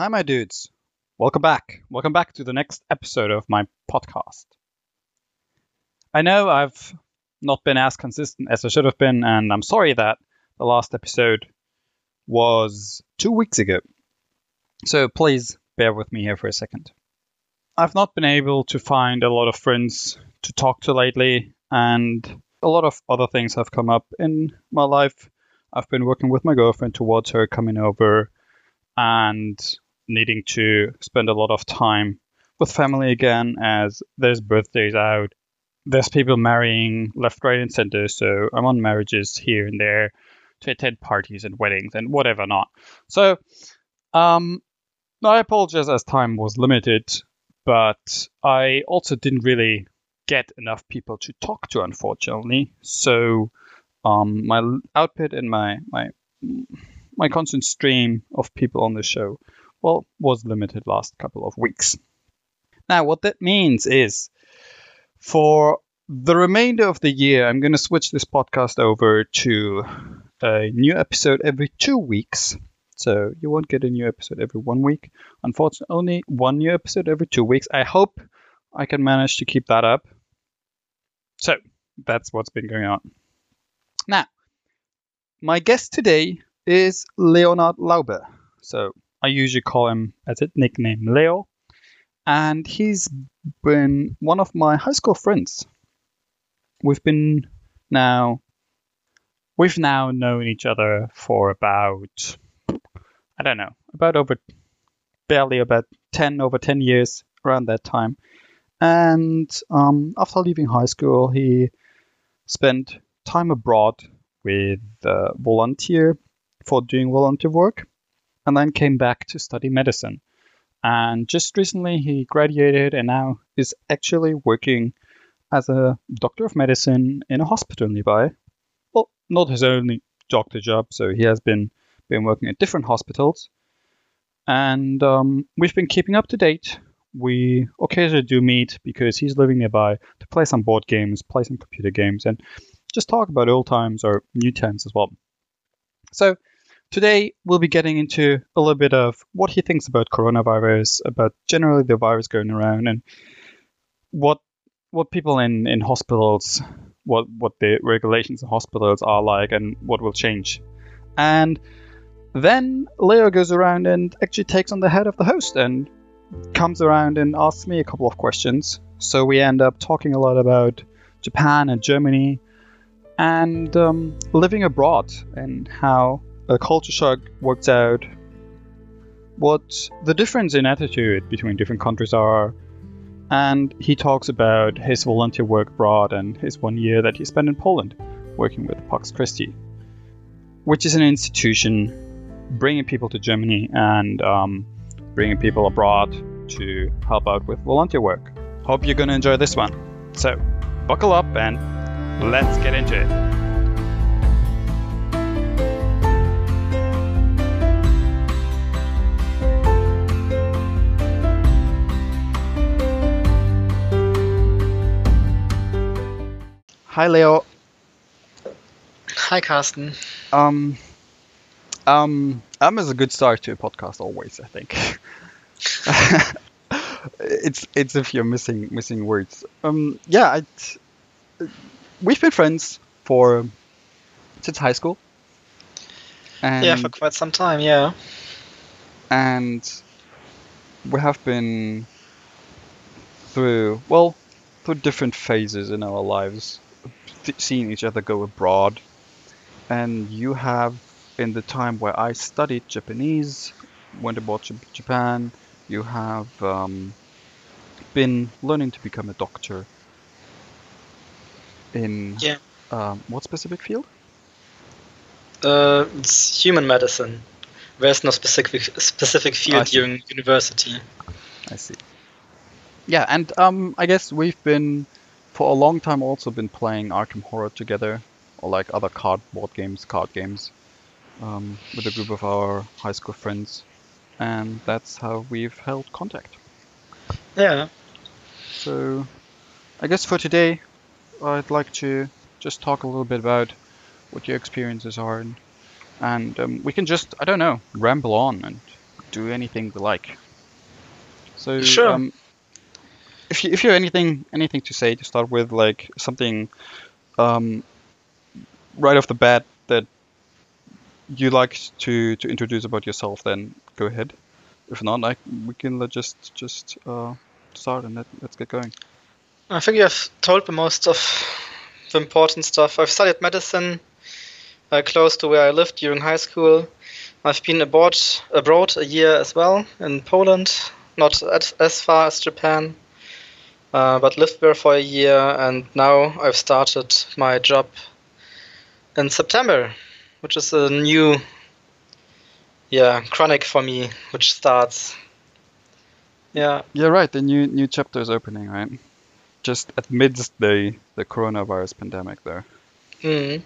Hi, my dudes. Welcome back. Welcome back to the next episode of my podcast. I know I've not been as consistent as I should have been, and I'm sorry that the last episode was two weeks ago. So please bear with me here for a second. I've not been able to find a lot of friends to talk to lately, and a lot of other things have come up in my life. I've been working with my girlfriend towards her coming over and needing to spend a lot of time with family again as there's birthdays out. There's people marrying left, right, and center, so I'm on marriages here and there to attend parties and weddings and whatever not. So, um, I apologize as time was limited, but I also didn't really get enough people to talk to, unfortunately. So, um, my output and my my my constant stream of people on the show, well, was limited last couple of weeks. Now, what that means is for the remainder of the year, I'm going to switch this podcast over to a new episode every two weeks. So you won't get a new episode every one week. Unfortunately, only one new episode every two weeks. I hope I can manage to keep that up. So that's what's been going on. Now, my guest today is Leonard Lauber. So I usually call him as a nickname Leo. And he's been one of my high school friends. We've been now we've now known each other for about I don't know, about over barely about 10 over 10 years around that time. And um, after leaving high school, he spent time abroad with volunteer for doing volunteer work and then came back to study medicine. And just recently he graduated and now is actually working as a doctor of medicine in a hospital nearby. Well, not his only doctor job, so he has been been working at different hospitals. And um, we've been keeping up to date. We occasionally do meet because he's living nearby to play some board games, play some computer games, and just talk about old times or new times as well. So Today, we'll be getting into a little bit of what he thinks about coronavirus, about generally the virus going around, and what what people in, in hospitals, what what the regulations in hospitals are like, and what will change. And then Leo goes around and actually takes on the head of the host and comes around and asks me a couple of questions. So we end up talking a lot about Japan and Germany and um, living abroad and how a culture shock works out what the difference in attitude between different countries are. And he talks about his volunteer work abroad and his one year that he spent in Poland working with Pax Christi, which is an institution bringing people to Germany and um, bringing people abroad to help out with volunteer work. Hope you're going to enjoy this one. So, buckle up and let's get into it. Hi, Leo. Hi, Carsten. Um, um, um is a good start to a podcast always. I think. it's it's if you're missing missing words. Um, yeah, I, we've been friends for since high school. And, yeah, for quite some time. Yeah. And we have been through well through different phases in our lives seeing each other go abroad. And you have, in the time where I studied Japanese, went abroad to Japan, you have um, been learning to become a doctor in yeah. um, what specific field? Uh, it's human medicine. There's no specific specific field during university. I see. Yeah, and um, I guess we've been for a long time also been playing Arkham Horror together, or like other cardboard games, card games, um, with a group of our high school friends, and that's how we've held contact. Yeah. So, I guess for today, I'd like to just talk a little bit about what your experiences are, and, and um, we can just, I don't know, ramble on and do anything we like. So Sure. um, if you if you have anything anything to say to start with, like something um, right off the bat that you like to to introduce about yourself, then go ahead. If not, I, we can just just uh, start and let, let's get going. I think you have told the most of the important stuff. I've studied medicine uh, close to where I lived during high school. I've been abroad, abroad a year as well in Poland, not at, as far as Japan, uh, but lived there for a year. And now I've started my job in September, which is a new, yeah, chronic for me, which starts. Yeah, Yeah, right. The new new chapter is opening, right? Just amidst the the coronavirus pandemic there. mm.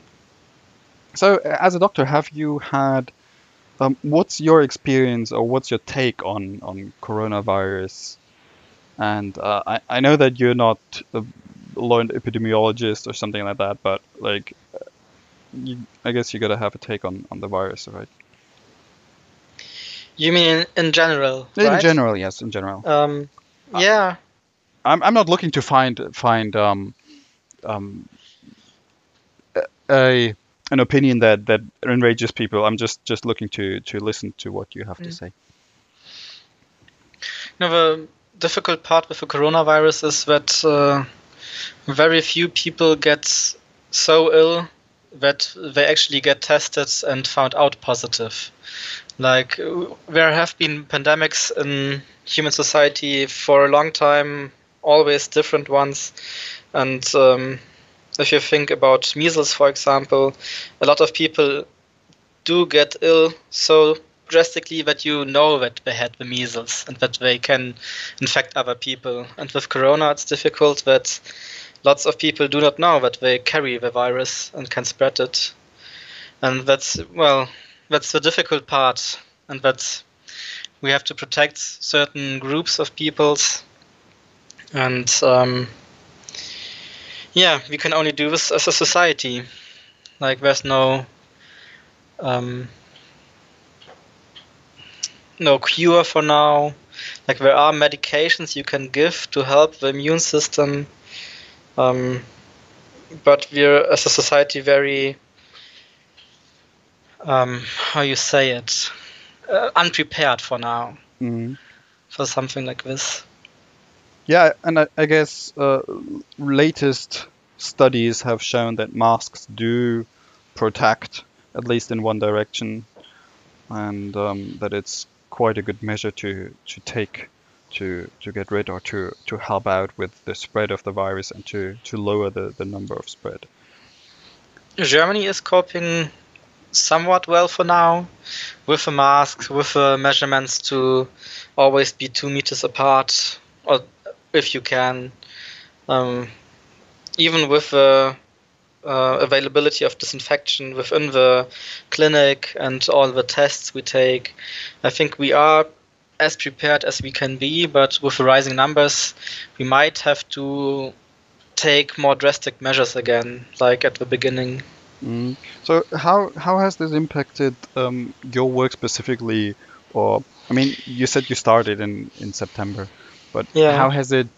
So, as a doctor, have you had? Um, what's your experience or what's your take on on coronavirus? And uh, I I know that you're not a learned epidemiologist or something like that, but like, you, I guess you gotta have a take on on the virus, right? you mean in general? In right? general, yes, in general. Um, Uh, yeah, I'm I'm not looking to find find um um a an opinion that that enrages people. I'm just just looking to to listen to what you have to Mm. say. you know, the difficult part with the coronavirus is that uh, very few people get so ill that they actually get tested and found out positive. Like, there have been pandemics in human society for a long time, always different ones. And um, if you think about measles, for example, a lot of people do get ill so drastically that you know that they had the measles and that they can infect other people. And with corona, it's difficult that lots of people do not know that they carry the virus and can spread it. And that's, well, that's the difficult part. And that we have to protect certain groups of peoples. And um, yeah, we can only do this as a society. Like, there's no. Um, no cure for now. Like there are medications you can give to help the immune system, um, but we're as a society very um, how you say it uh, unprepared for now Mm. for something like this. Yeah, and I, I guess uh, latest studies have shown that masks do protect, at least in one direction, and um, that it's quite a good measure to, to take to to get rid or to, to help out with the spread of the virus and to, to lower the, the number of spread. Germany is coping somewhat well for now with the masks, with the measurements to always be two meters apart, or if you can. Um, even with the uh, availability of disinfection within the clinic and all the tests we take, I think we are as prepared as we can be, but with the rising numbers, we might have to take more drastic measures again, like at the beginning. Mm. So how how has this impacted um, your work specifically? Or I mean, you said you started in, in September, but Yeah. how has it?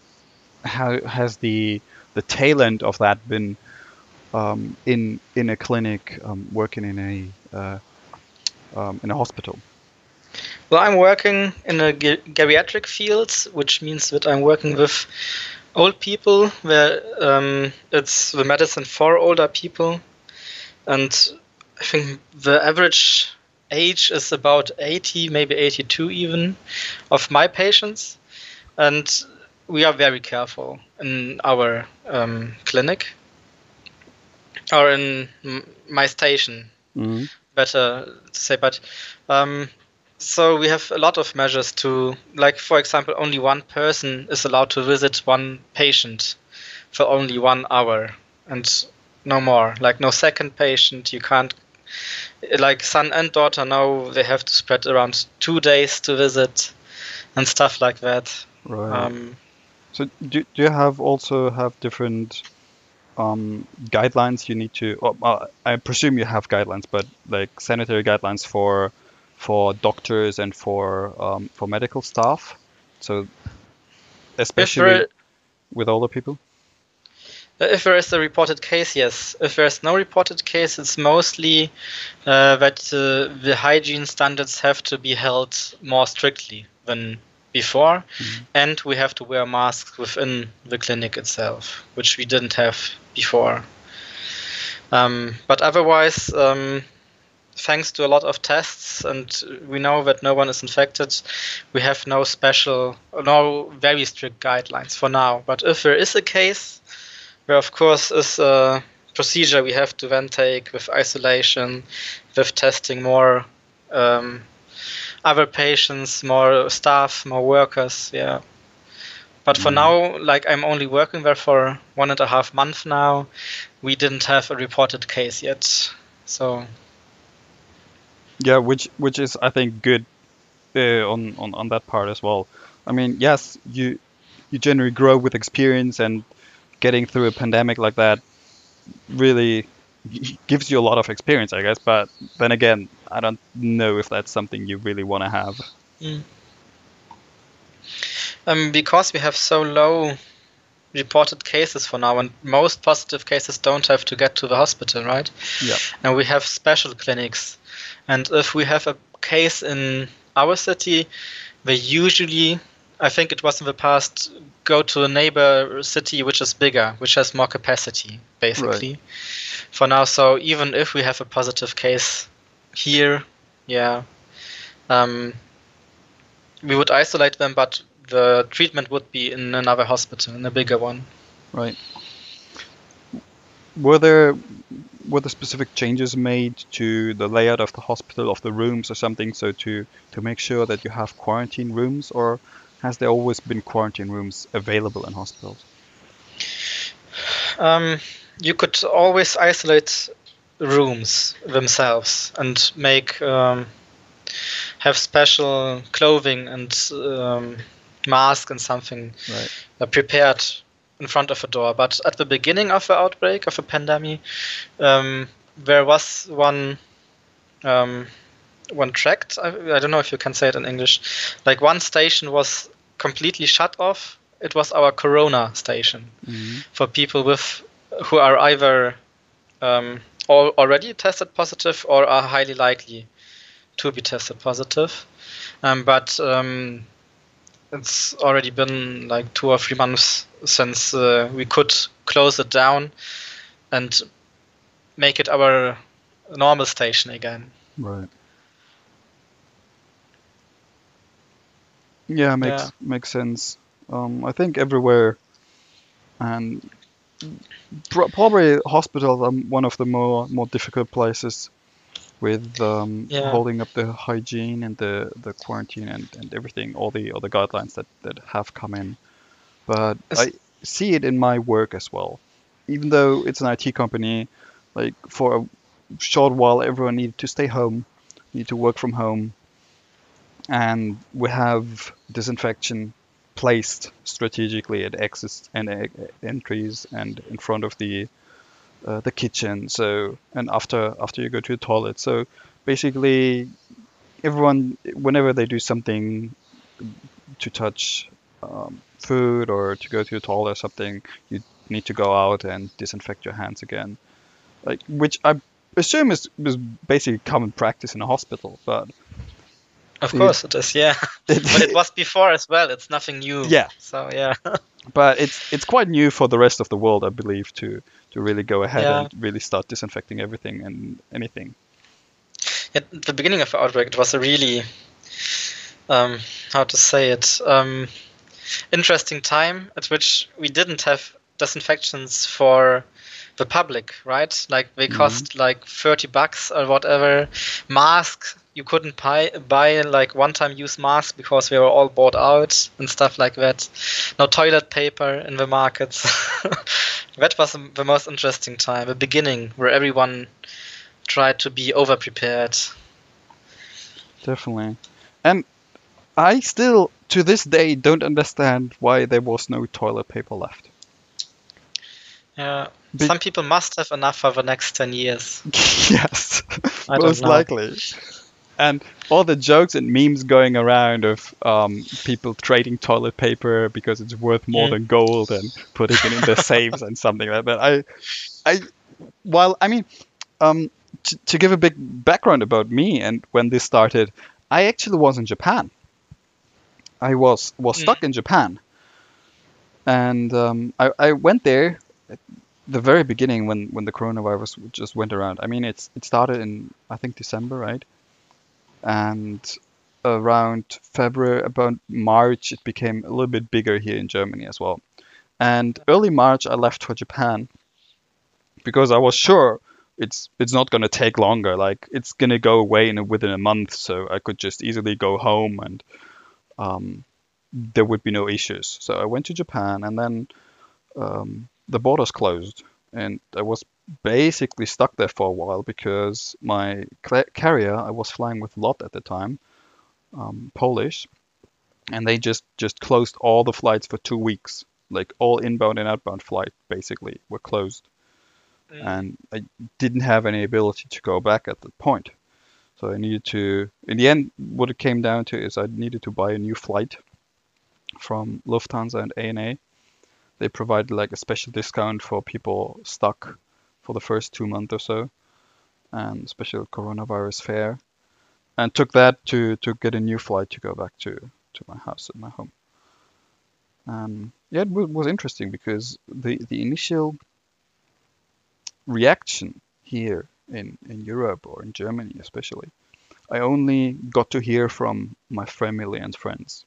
How has the the tail end of that been um, in in a clinic, um, working in a uh, um, in a hospital? Well, I'm working in a ge- geriatric field, which means that I'm working with old people, where um, it's the medicine for older people. And I think the average age is about 80, maybe 82 even, of my patients. And we are very careful in our um, clinic or in my station Mm. better to say but um, so we have a lot of measures to like for example only one person is allowed to visit one patient for only one hour and no more like no second patient you can't like son and daughter now they have to spread around two days to visit and stuff like that Right. um, So do, do you have also have different um, guidelines you need to? Well, uh, I presume you have guidelines, but like sanitary guidelines for for doctors and for um, for medical staff. So especially there- with older people. If there is a reported case, yes. If there is no reported case, it's mostly uh, that uh, the hygiene standards have to be held more strictly than before, Mhm. and we have to wear masks within the clinic itself, which we didn't have before. Um, but otherwise, um, thanks to a lot of tests, and we know that no one is infected, we have no special, no very strict guidelines for now. But if there is a case, there of course is a procedure we have to then take with isolation, with testing more um, other patients, more staff, more workers. Yeah. But for Mhm. now, like I'm only working there for one and a half month now, we didn't have a reported case yet. So Yeah, which which is I think good uh, on, on on that part as well. I mean, yes, you you generally grow with experience and getting through a pandemic like that really gives you a lot of experience, I guess. But then again, I don't know if that's something you really want to have. um, because we have so low reported cases for now, and most positive cases don't have to get to the hospital, right? Yeah. And we have special clinics, and if we have a case in our city, they usually, I think it was in the past, go to a neighbor city which is bigger, which has more capacity, basically. For now, so even if we have a positive case here, yeah, um, we would isolate them, but the treatment would be in another hospital, in a bigger one. Right. Were there were there specific changes made to the layout of the hospital, of the rooms, or something, so to to make sure that you have quarantine rooms, or has there always been quarantine rooms available in hospitals? Um, you could always isolate rooms themselves and make um, have special clothing and um, mask and something Right. uh, prepared in front of a door. But at the beginning of the outbreak of a pandemic, um, there was one um, one tracked. I, I don't know if you can say it in English. Like one station was completely shut off. It was our Corona station hmm for people with who are either um, al- already tested positive or are highly likely to be tested positive. Um, but um, it's already been like two or three months since uh, we could close it down and make it our normal station again. Right. Yeah, makes Yeah. makes sense. Um, I think everywhere, and probably hospitals are one of the more more difficult places with um, Yeah. holding up the hygiene and the, the quarantine and, and everything, all the other guidelines that, that have come in. But I see it in my work as well. Even though it's an IT company, like for a short while, everyone needed to stay home, need to work from home, and we have disinfection placed strategically at exits and e- entries and in front of the uh, the kitchen. So and after after you go to the toilet. So basically, everyone whenever they do something to touch um, food or to go to the toilet or something, you need to go out and disinfect your hands again. Like which I assume is is basically common practice in a hospital, but Of course it is, yeah. but it was before as well. It's nothing new. Yeah. So yeah. but it's it's quite new for the rest of the world, I believe, to to really go ahead Yeah. and really start disinfecting everything and anything. at the beginning of the outbreak, it was a really, um, how to say it, um, interesting time at which we didn't have disinfections for the public, right? Like they Mhm. cost like 30 bucks or whatever. Masks, you couldn't buy, buy like one-time use masks because they were all bought out and stuff like that. No toilet paper in the markets. that was the most interesting time, the beginning where everyone tried to be over prepared. Definitely. And I still, to this day, don't understand why there was no toilet paper left. Yeah. Be- Some people must have enough for the next 10 years. yes, most likely. And all the jokes and memes going around of um, people trading toilet paper because it's worth more Mm. than gold and putting it in their safes and something like that. I, I, while I mean, um, to, to give a big background about me and when this started, I actually was in Japan. I was was Mm. stuck in Japan, and um, I, I went there at the very beginning when, when the coronavirus just went around. I mean, it's it started in I think December, right? And around February, about March, it became a little bit bigger here in Germany as well. And early March, I left for Japan because I was sure it's it's not going to take longer. Like it's going to go away in a, within a month, so I could just easily go home and um, there would be no issues. So I went to Japan, and then um, the borders closed, and I was basically stuck there for a while because my carrier I was flying with LOT at the time, um, Polish, and they just just closed all the flights for two weeks. Like all inbound and outbound flight basically were closed Mm. and I didn't have any ability to go back at that point. So I needed to, in the end, what it came down to is I needed to buy a new flight from Lufthansa and ANA. They provided like a special discount for people stuck for the first two months or so, and special coronavirus fare, and took that to to get a new flight to go back to to my house and my home. Um, yeah, it wa- was interesting because the the initial reaction here in, in Europe or in Germany especially, I only got to hear from my family and friends.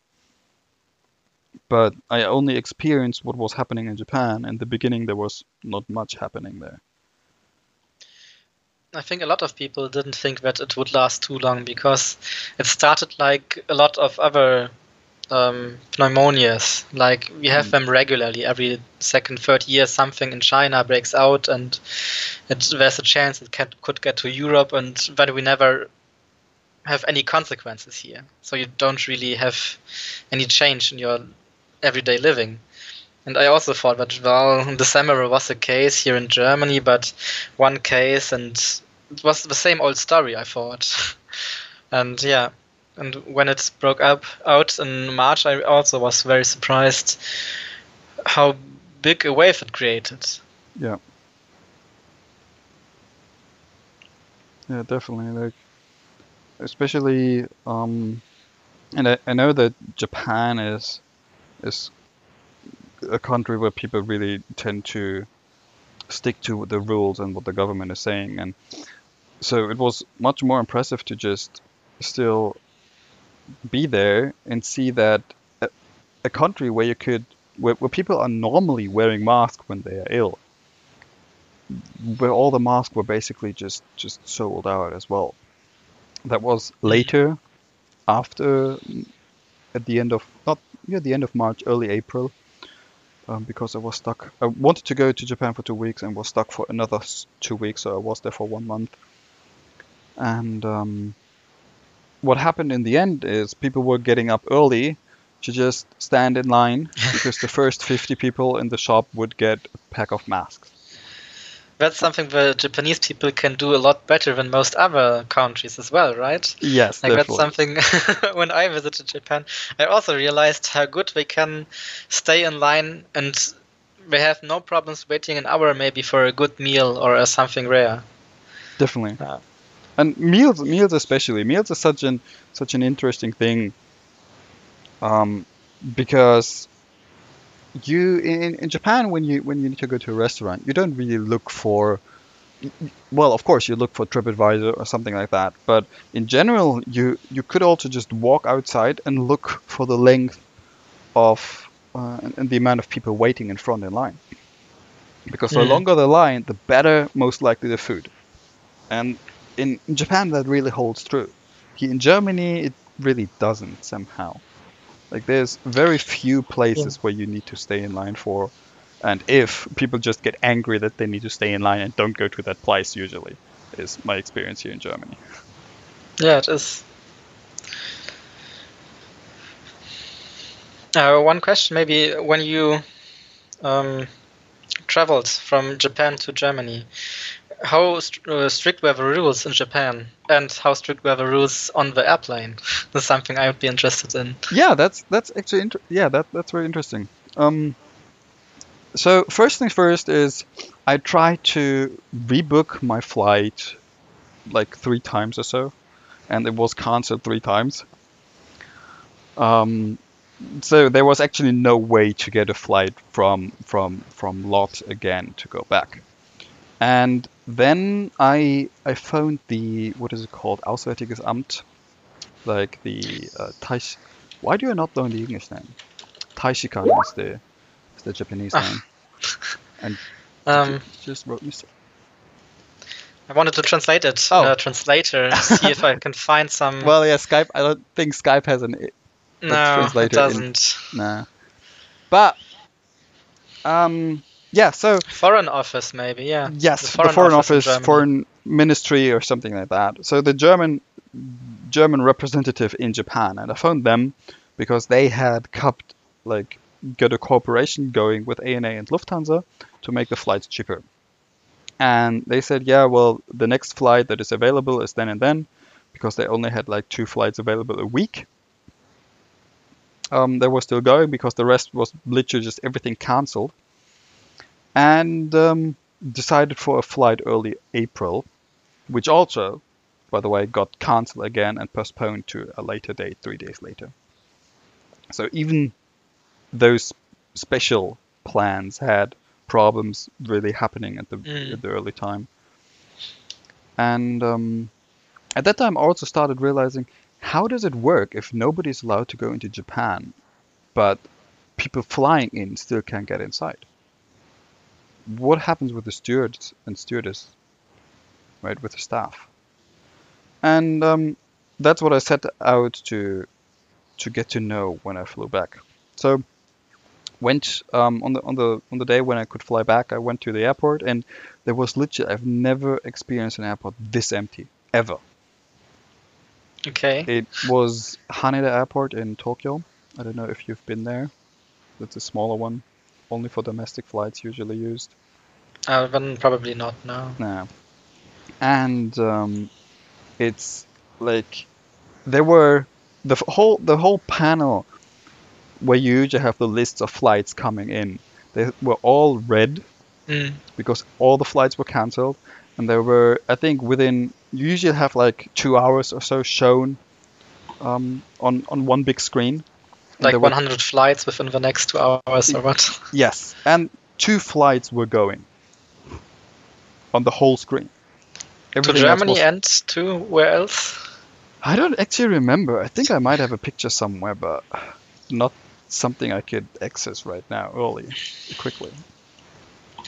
But I only experienced what was happening in Japan. In the beginning, there was not much happening there. I think a lot of people didn't think that it would last too long because it started like a lot of other um, pneumonias. Like we have Mm. them regularly. Every second, third year, something in China breaks out, and it, there's a chance it can, could get to Europe, and then we never have any consequences here. So you don't really have any change in your everyday living. And I also thought that, well, in December was a case here in Germany, but one case, and it was the same old story, I thought. and yeah, and when it broke up out in March, I also was very surprised how big a wave it created. Yeah. Yeah, definitely. Like, especially, um, and I, I know that Japan is is a country where people really tend to stick to the rules and what the government is saying, and so it was much more impressive to just still be there and see that a, a country where you could where, where people are normally wearing masks when they are ill where all the masks were basically just just sold out as well. That was later after at the end of not yeah the end of march early april um, because i was stuck i wanted to go to japan for two weeks and was stuck for another two weeks so i was there for one month and um, what happened in the end is people were getting up early to just stand in line because the first 50 people in the shop would get a pack of masks That's something the Japanese people can do a lot better than most other countries as well, right? yes Like that's something when I visited Japan, I also realized how good they can stay in line and they have no problems waiting an hour maybe for a good meal or uh, something rare. definitely Yeah. And meals meals especially. Meals are such an such an interesting thing um, because you in, in Japan when you when you need to go to a restaurant you don't really look for well of course you look for TripAdvisor or something like that but in general you you could also just walk outside and look for the length of uh, and, and the amount of people waiting in front in line. Because the Mm. longer the line the better most likely the food. And in, Japan that really holds true. Here in Germany it really doesn't somehow. Like there's very few places where you need to stay in line for and if people just get angry that they need to stay in line and don't go to that place usually is my experience here in Germany. Yeah, it is. Uh, one question, maybe when you um, traveled from Japan to Germany, how st- uh, strict were the rules in Japan, and how strict were the rules on the airplane? That's something I would be interested in. Yeah, that's that's actually inter- yeah that that's very interesting. Um, so first things first is I tried to rebook my flight like three times or so, and it was cancelled three times. Um, so there was actually no way to get a flight from from from Lot again to go back. And then I I phoned the what is it called Auswärtiges Amt, like the uh, Taish. Why do you not know the English name? Taishikan is the is the Japanese Ah. name. And Um, just wrote me. I wanted to translate it. Oh. Uh, translator. See if I can find some. Well, yeah, Skype. I don't think Skype has an no, translator it doesn't. nah. But um, yeah. So Foreign office, maybe. Yeah. Yes, The the Foreign foreign, Office office, foreign ministry, or something like that. So the German German representative in Japan, and I phoned them because they had kept like got a cooperation going with ANA and Lufthansa to make the flights cheaper. And they said, yeah, well, the next flight that is available is then and then, because they only had like two flights available a week. Um, they were still going because the rest was literally just everything cancelled and um, decided for a flight early April, which also, by the way, got cancelled again and postponed to a later date, three days later. So even those special plans had problems really happening at the Mm. at the early time. And um, at that time, I also started realizing how does it work if nobody's allowed to go into Japan, but people flying in still can't get inside? What happens with the stewards and stewardess, right, with the staff. And um, that's what I set out to to get to know when I flew back. So went um, on the on the on the day when I could fly back. I went to the airport, and there was literally I've never experienced an airport this empty ever. Okay. It was Haneda Airport in Tokyo. I don't know if you've been there. It's a smaller one, only for domestic flights usually used. Uh, then probably not. No. No. And um, it's like there were the f- whole the whole panel where you usually have the lists of flights coming in. They were all red Mm. because all the flights were cancelled, and there were I think within you usually have like two hours or so shown um, on on one big screen. Like there were- 100 flights within the next two hours or what? Yes, and two flights were going on the whole screen. to Everything Germany was- and to where else? I don't actually remember. I think I might have a picture somewhere, but not something I could access right now early, quickly.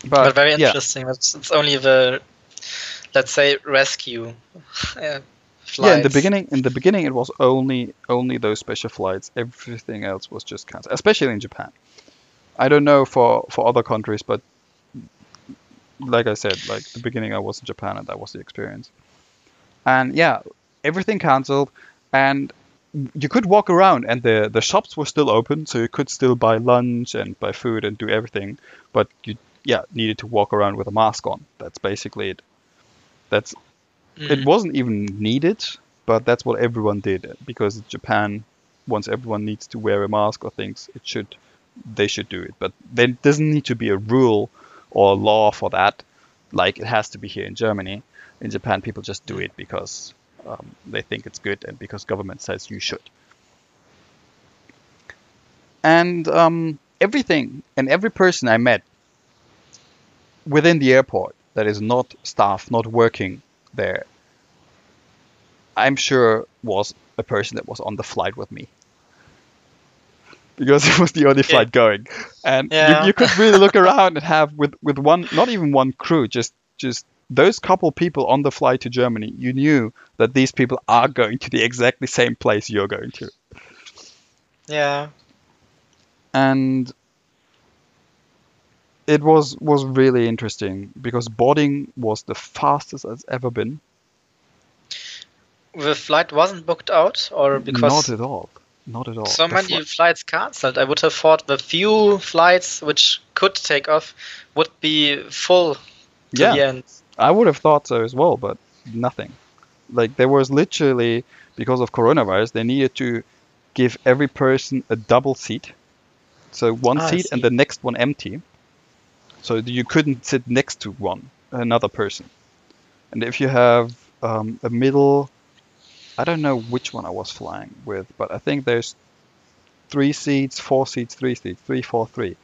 But, But, very yeah, interesting. It's, it's only the, let's say, rescue uh, flights. yeah. In the beginning, in the beginning, it was only only those special flights. Everything else was just cancelled, especially in Japan. I don't know for for other countries, but like I said, like the beginning, I was in Japan, and that was the experience. And yeah, everything cancelled, and you could walk around, and the the shops were still open, so you could still buy lunch and buy food and do everything, but you yeah needed to walk around with a mask on. That's basically it. That's it Mm. wasn't even needed, but that's what everyone did because Japan, once everyone needs to wear a mask or things, it should they should do it. But there doesn't need to be a rule or law for that, like it has to be here in Germany. In Japan, people just do it because um, they think it's good and because government says you should. And um, everything and every person I met within the airport that is not staff, not working there, I'm sure was a person that was on the flight with me. Because it was the only flight going. And Yeah. you, you could really look around and have with, with one not even one crew, just just those couple people on the flight to Germany, you knew that these people are going to the exactly same place you're going to. Yeah. and it was was really interesting because boarding was the fastest it's ever been. The flight wasn't booked out, or because Not at all. Not at all. so The many fli- flights cancelled, I would have thought the few flights which could take off would be full to yeah, the end. I would have thought so as well, but nothing. Like there was literally because of coronavirus, they needed to give every person a double seat, so one Ah, seat and the next one empty, so you couldn't sit next to one another person. And if you have um, a middle, I don't know which one I was flying with, but I think there's three seats, four seats, three seats, three, four, three.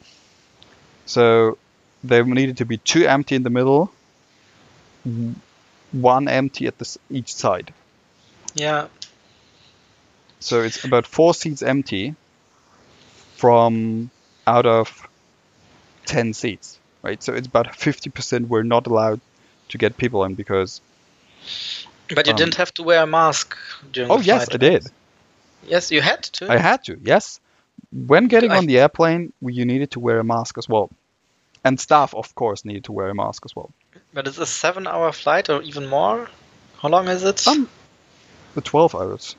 So there needed to be two empty in the middle, one empty at the, s- each side. Yeah. So it's about four seats empty from out of 10 seats, right? So it's about 50% we're not allowed to get people in because. But you Um, didn't have to wear a mask during Oh, yes. I did. Yes, you had to. I had to, yes. When getting I- on the airplane, you needed to wear a mask as well. And staff, of course, needed to wear a mask as well. But it's a seven-hour flight or even more. How long is it? Um, The 12 hours.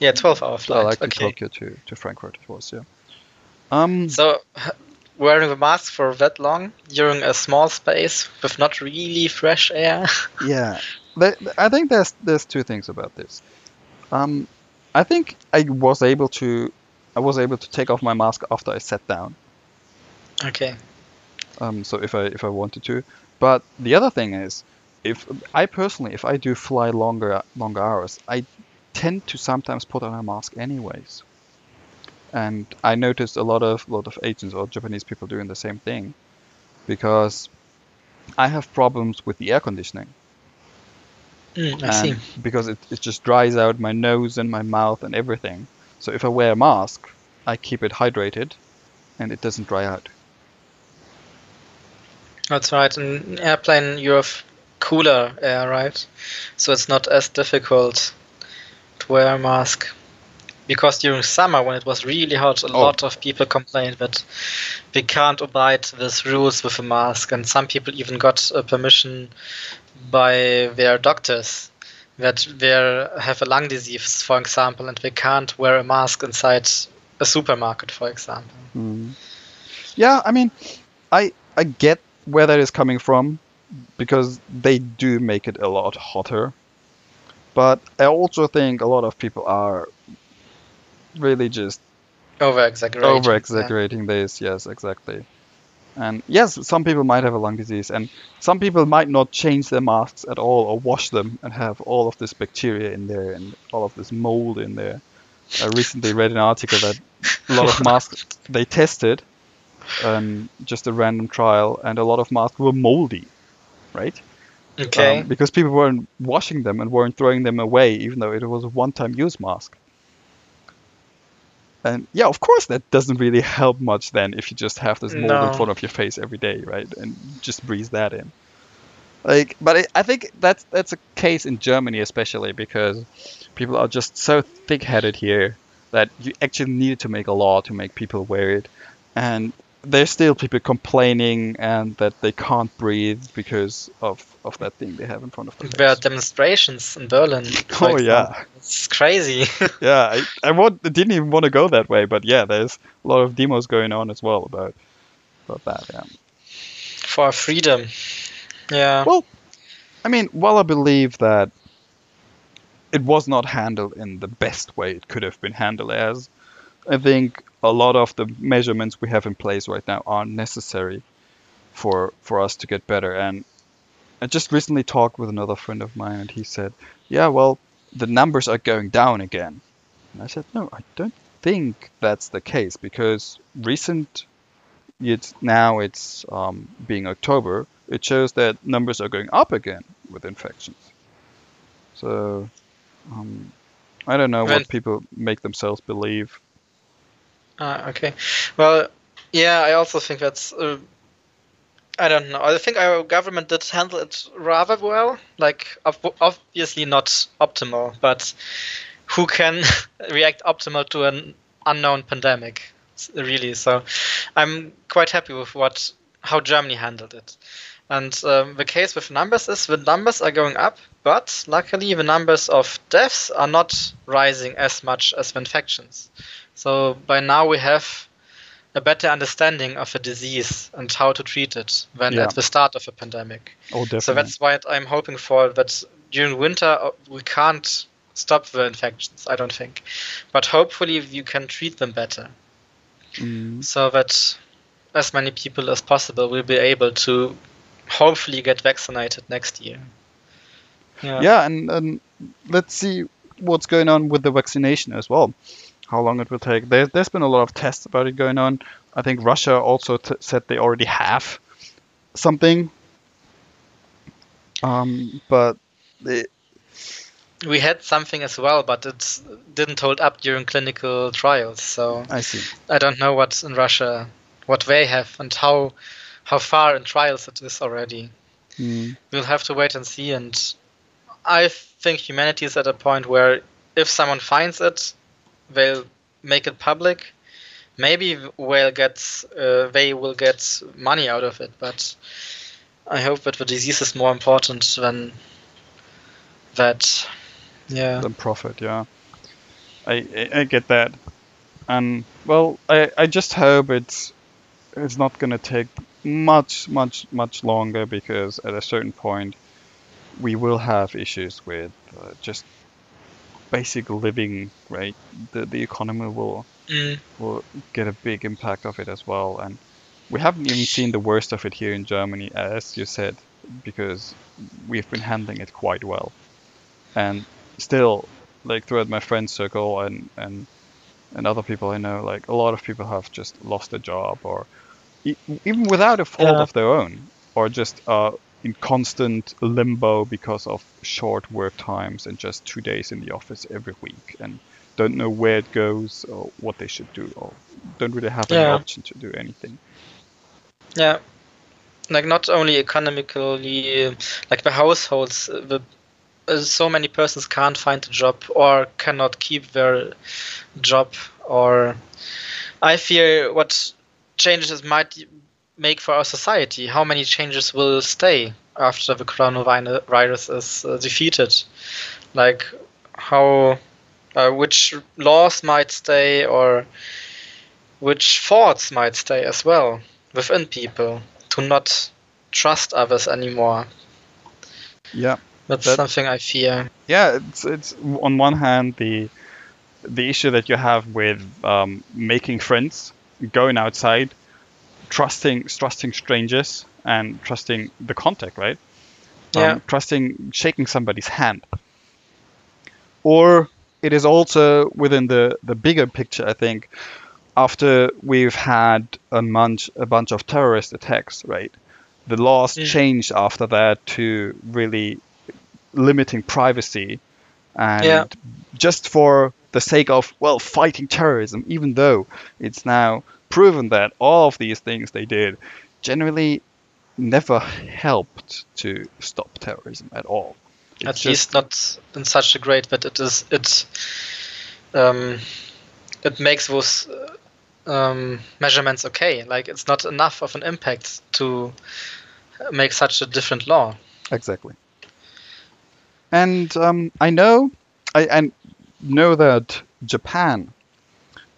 yeah, twelve-hour flight. like to okay. Tokyo to, to Frankfurt, it was, yeah. Um, So, wearing a mask for that long during a small space with not really fresh air. Yeah, I think there's there's two things about this. Um, I think I was able to I was able to take off my mask after I sat down. okay. Um, so if I if I wanted to, but the other thing is, if I personally if I do fly longer longer hours, I tend to sometimes put on a mask anyways. And I noticed a lot of lot of Asians or Japanese people doing the same thing, because I have problems with the air conditioning. Mm, I see. because it, it just dries out my nose and my mouth and everything. So if I wear a mask, I keep it hydrated and it doesn't dry out. That's right. In airplane, you have cooler air, right? So it's not as difficult to wear a mask. Because during summer, when it was really hot, a Oh. lot of people complained that they can't abide these rules with a mask, and some people even got uh, permission by their doctors that they have a lung disease, for example, and they can't wear a mask inside a supermarket, for example. Mm. Yeah, I mean, I I get where that is coming from because they do make it a lot hotter. But I also think a lot of people are really just Over exaggerating. over exaggerating this. Yes, exactly. And yes, some people might have a lung disease, and some people might not change their masks at all or wash them and have all of this bacteria in there and all of this mold in there. I recently read an article that a lot of masks they tested, um, just a random trial, and a lot of masks were moldy, right? Okay. Um, because people weren't washing them and weren't throwing them away, even though it was a one-time use mask. And yeah, of course, that doesn't really help much then if you just have this mold No. in front of your face every day, right? And just breathe that in. Like, but I, I think that's that's a case in Germany especially because people are just so thick-headed here that you actually needed to make a law to make people wear it, and there's still people complaining and that they can't breathe because of of that thing they have in front of them. There are demonstrations in Berlin. Oh, yeah. It's crazy. yeah, I, I want, didn't even want to go that way, but yeah, there's a lot of demos going on as well about about that. Yeah. For freedom. Yeah. Well, I mean, while I believe that it was not handled in the best way it could have been handled as, I think a lot of the measurements we have in place right now are necessary for for us to get better. And I just recently talked with another friend of mine, and he said, "Yeah, well, the numbers are going down again." And I said, "No, I don't think that's the case because recent, it's now it's um, being October, it shows that numbers are going up again with infections. So, um, I don't know When- what people make themselves believe. Ah, okay. Well, yeah, I also think that's. Uh, I don't know. I think our government did handle it rather well. Like, ob- obviously not optimal, but who can react optimal to an unknown pandemic? Really. So, I'm quite happy with what how Germany handled it. And um, the case with numbers is the numbers are going up, but luckily the numbers of deaths are not rising as much as the infections. So by now we have a better understanding of a disease and how to treat it than Yeah. at the start of a pandemic. Oh, definitely. So that's why I'm hoping for that during winter uh, we can't stop the infections, I don't think. But hopefully you can treat them better Mm, so that as many people as possible will be able to hopefully get vaccinated next year. Yeah. yeah, and, and let's see what's going on with the vaccination as well. How long it will take. There, there's been a lot of tests about it going on. I think Russia also t- said they already have something. Um, but it, We had something as well, but it didn't hold up during clinical trials. So I see. I don't know what's in Russia, what they have, and how how far in trials it is already. Mm, We'll have to wait and see. And I think humanity is at a point where if someone finds it, they'll make it public. Maybe they'll get uh, they will get money out of it, but I hope that the disease is more important than that. Yeah. the profit, yeah. I, I I get that, and well, I I just hope it's it's not gonna take much much much longer because at a certain point we will have issues with uh, just basic living, right? The the economy will Mm. will get a big impact of it as well, and we haven't even seen the worst of it here in Germany, as you said, because we've been handling it quite well, and still, like throughout my friend circle and and and other people I know, like a lot of people have just lost a job or even without a fault Yeah. of their own, or just uh, in constant limbo because of short work times and just two days in the office every week and don't know where it goes or what they should do or don't really have Yeah. option to do anything. Yeah, like not only economically, uh, like the households, uh, the uh, so many persons can't find a job or cannot keep their job, or I fear what changes might make for our society. How many changes will stay after the coronavirus is uh, defeated? Like how, uh, which laws might stay or which thoughts might stay as well within people to not trust others anymore. Yeah. That's That- something I fear. Yeah, it's it's on one hand the the issue that you have with um, making friends, going outside, trusting trusting strangers and trusting the contact, right? Yeah. Um, trusting shaking somebody's hand. Or it is also within the the bigger picture, I think, after we've had a bunch a bunch of terrorist attacks, right? The laws Mm. changed after that to really limiting privacy and Yeah. just for the sake of well fighting terrorism even though it's now proven that all of these things they did generally never helped to stop terrorism at all It's At just- least not in such a great that it is it um, it makes those um, measurements okay. Like it's not enough of an impact to make such a different law. Exactly. And um, I know, I, I know that Japan,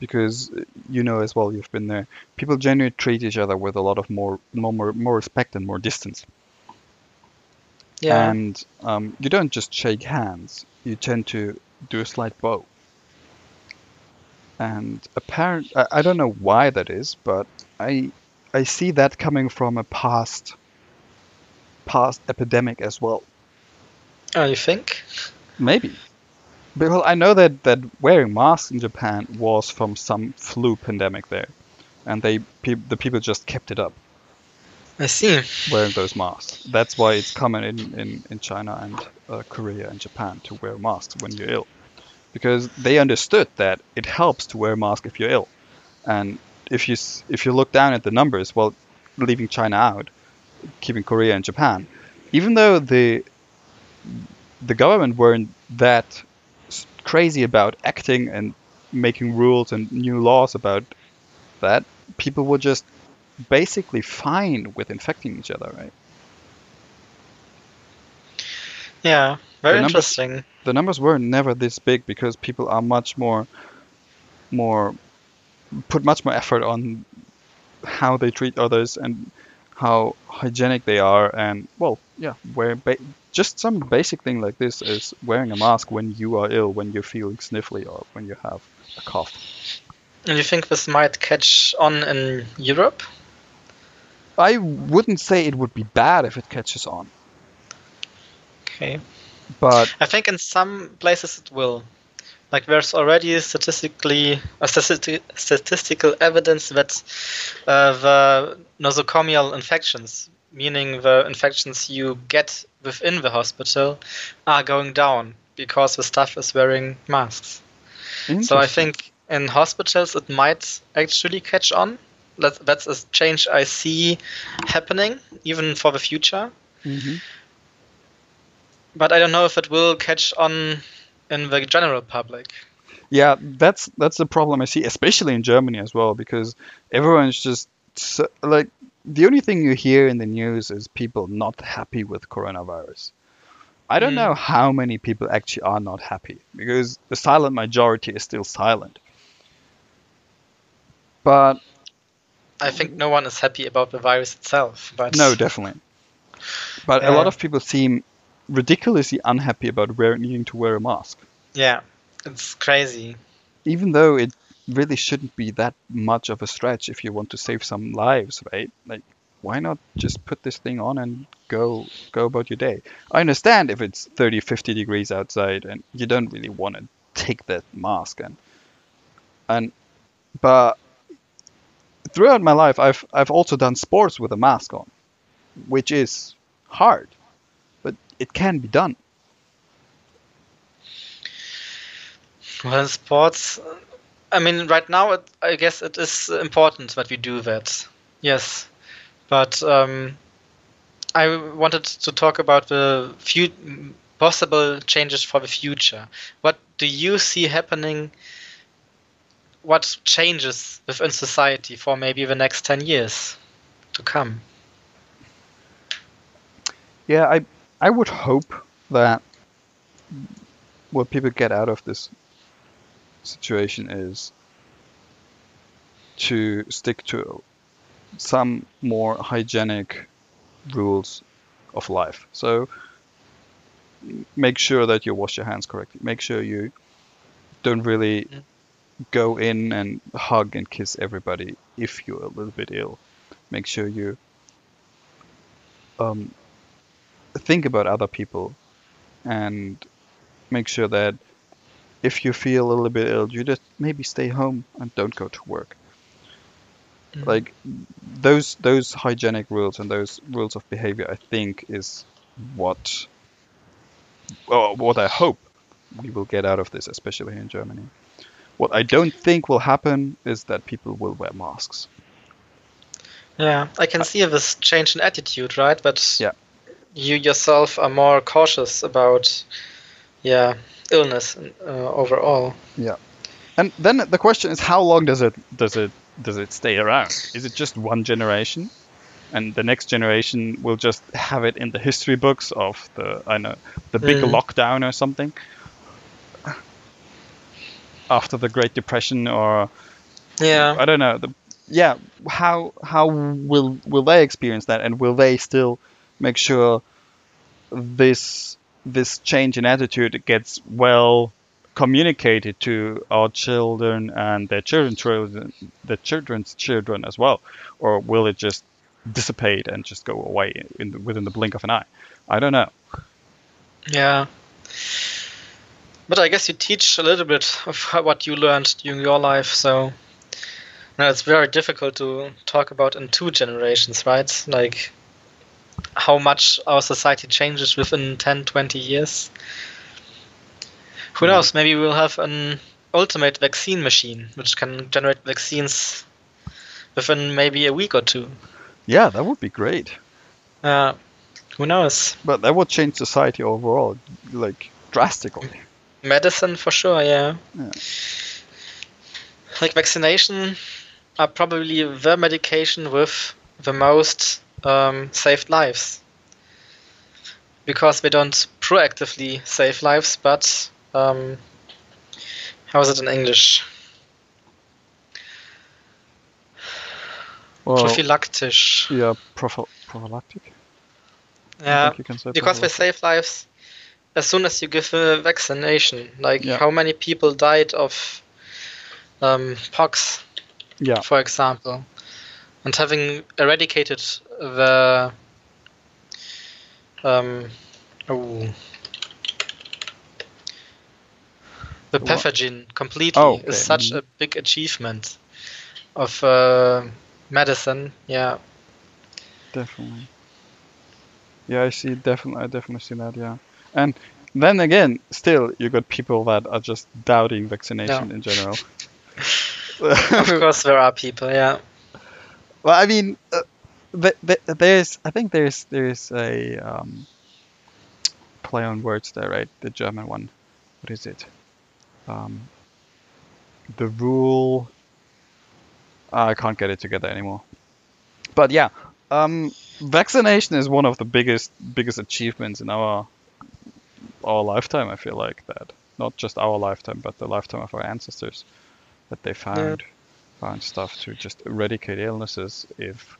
because you know as well, you've been there. People generally treat each other with a lot of more, more, more, more respect and more distance. Yeah. And um, you don't just shake hands; you tend to do a slight bow. And apparent, I, I don't know why that is, but I, I see that coming from a past, past epidemic as well. oh, you think? Maybe. Because I know that, that wearing masks in Japan was from some flu pandemic there. And they pe- the people just kept it up, I see. wearing those masks. That's why it's common in, in, in China and uh, Korea and Japan to wear masks when you're ill. Because they understood that it helps to wear a mask if you're ill. And if you, if you look down at the numbers, well, leaving China out, keeping Korea and Japan, even though the the government weren't that crazy about acting and making rules and new laws about that, people were just basically fine with infecting each other, right? Yeah. Very The numbers- interesting. The numbers were never this big because people are much more, more, put much more effort on how they treat others and how hygienic they are and well yeah where ba- just some basic thing like this is wearing a mask when you are ill when you're feeling sniffly or when you have a cough And you think this might catch on in Europe? i wouldn't say it would be bad if it catches on Okay. but I think in some places it will. Like there's already statistically a statisti- statistical evidence that uh, the nosocomial infections, meaning the infections you get within the hospital, are going down because the staff is wearing masks. So I think in hospitals it might actually catch on. That, that's a change I see happening even for the future. Mhm. But I don't know if it will catch on in the general public. Yeah, that's that's the problem I see, especially in Germany as well, because everyone's just so, like the only thing you hear in the news is people not happy with coronavirus. I don't Mm. know how many people actually are not happy because the silent majority is still silent. But I think no one is happy about the virus itself. But no, definitely. But a lot of people seem ridiculously unhappy about wear, needing to wear a mask. yeah, it's crazy. even though it really shouldn't be that much of a stretch if you want to save some lives, right? Like, why not just put this thing on and go go about your day? I understand if it's 30, 50 degrees outside and you don't really want to take that mask and and but throughout my life I've I've also done sports with a mask on, which is hard, but it can be done. Well, sports, I mean, right now, it, I guess it is important that we do that. Yes, but um, I wanted to talk about the few possible changes for the future. What do you see happening? What changes within society for maybe the next ten years to come? Yeah, I I would hope that what people get out of this situation is to stick to some more hygienic rules of life. So make sure that you wash your hands correctly. Make sure you don't really Mm. go in and hug and kiss everybody if you're a little bit ill. Make sure you um, think about other people and make sure that if you feel a little bit ill, you just maybe stay home and don't go to work. Mhm. Like those those hygienic rules and those rules of behavior, I think, is what well, what I hope we will get out of this, especially here in Germany. What I don't think will happen is that people will wear masks. Yeah, I can see this change in attitude, right? But Yeah. you yourself are more cautious about, yeah, illness uh, overall. Yeah. And then the question is, how long does it does it does it stay around? Is it just one generation, and the next generation will just have it in the history books of the I know the big Mm. lockdown or something after the Great Depression, or Yeah, I don't know. The, yeah, how how will will they experience that, and will they still make sure this this change in attitude gets well communicated to our children and their children's children, the children's children as well, or will it just dissipate and just go away in the, within the blink of an eye? I don't know. yeah. But I guess you teach a little bit of what you learned during your life, so now it's very difficult to talk about in two generations, right? Like how much our society changes within 10, 20 years. Who Mhm. knows? Maybe we'll have an ultimate vaccine machine which can generate vaccines within maybe a week or two. Yeah, that would be great. Uh, who knows? But that would change society overall, like drastically. Medicine for sure, yeah. Yeah. Like vaccination are probably the medication with the most um, saved lives. Because we don't proactively save lives, but um, how is it in English? Well, prophylactic. yeah, prophy- prophylactic. Yeah, you can say because prophylactic. save lives as soon as you give a vaccination. Like Yeah. how many people died of um, pox, Yeah. for example, and having eradicated the um, oh, the pathogen completely Oh, okay. is such a big achievement of uh, medicine. Yeah. Definitely. Yeah, I see. Definitely, I definitely see that. Yeah, and then again, still, you got people that are just doubting vaccination in general. of course, there are people. Yeah. Well, I mean, uh, th- th- there's, I think there's, there's a um, play on words there, right? The German one. What is it? Um, the rule. I can't get it together anymore. But yeah, um, vaccination is one of the biggest biggest achievements in our our lifetime. I feel like that, not just our lifetime, but the lifetime of our ancestors, that they found found stuff to just eradicate illnesses if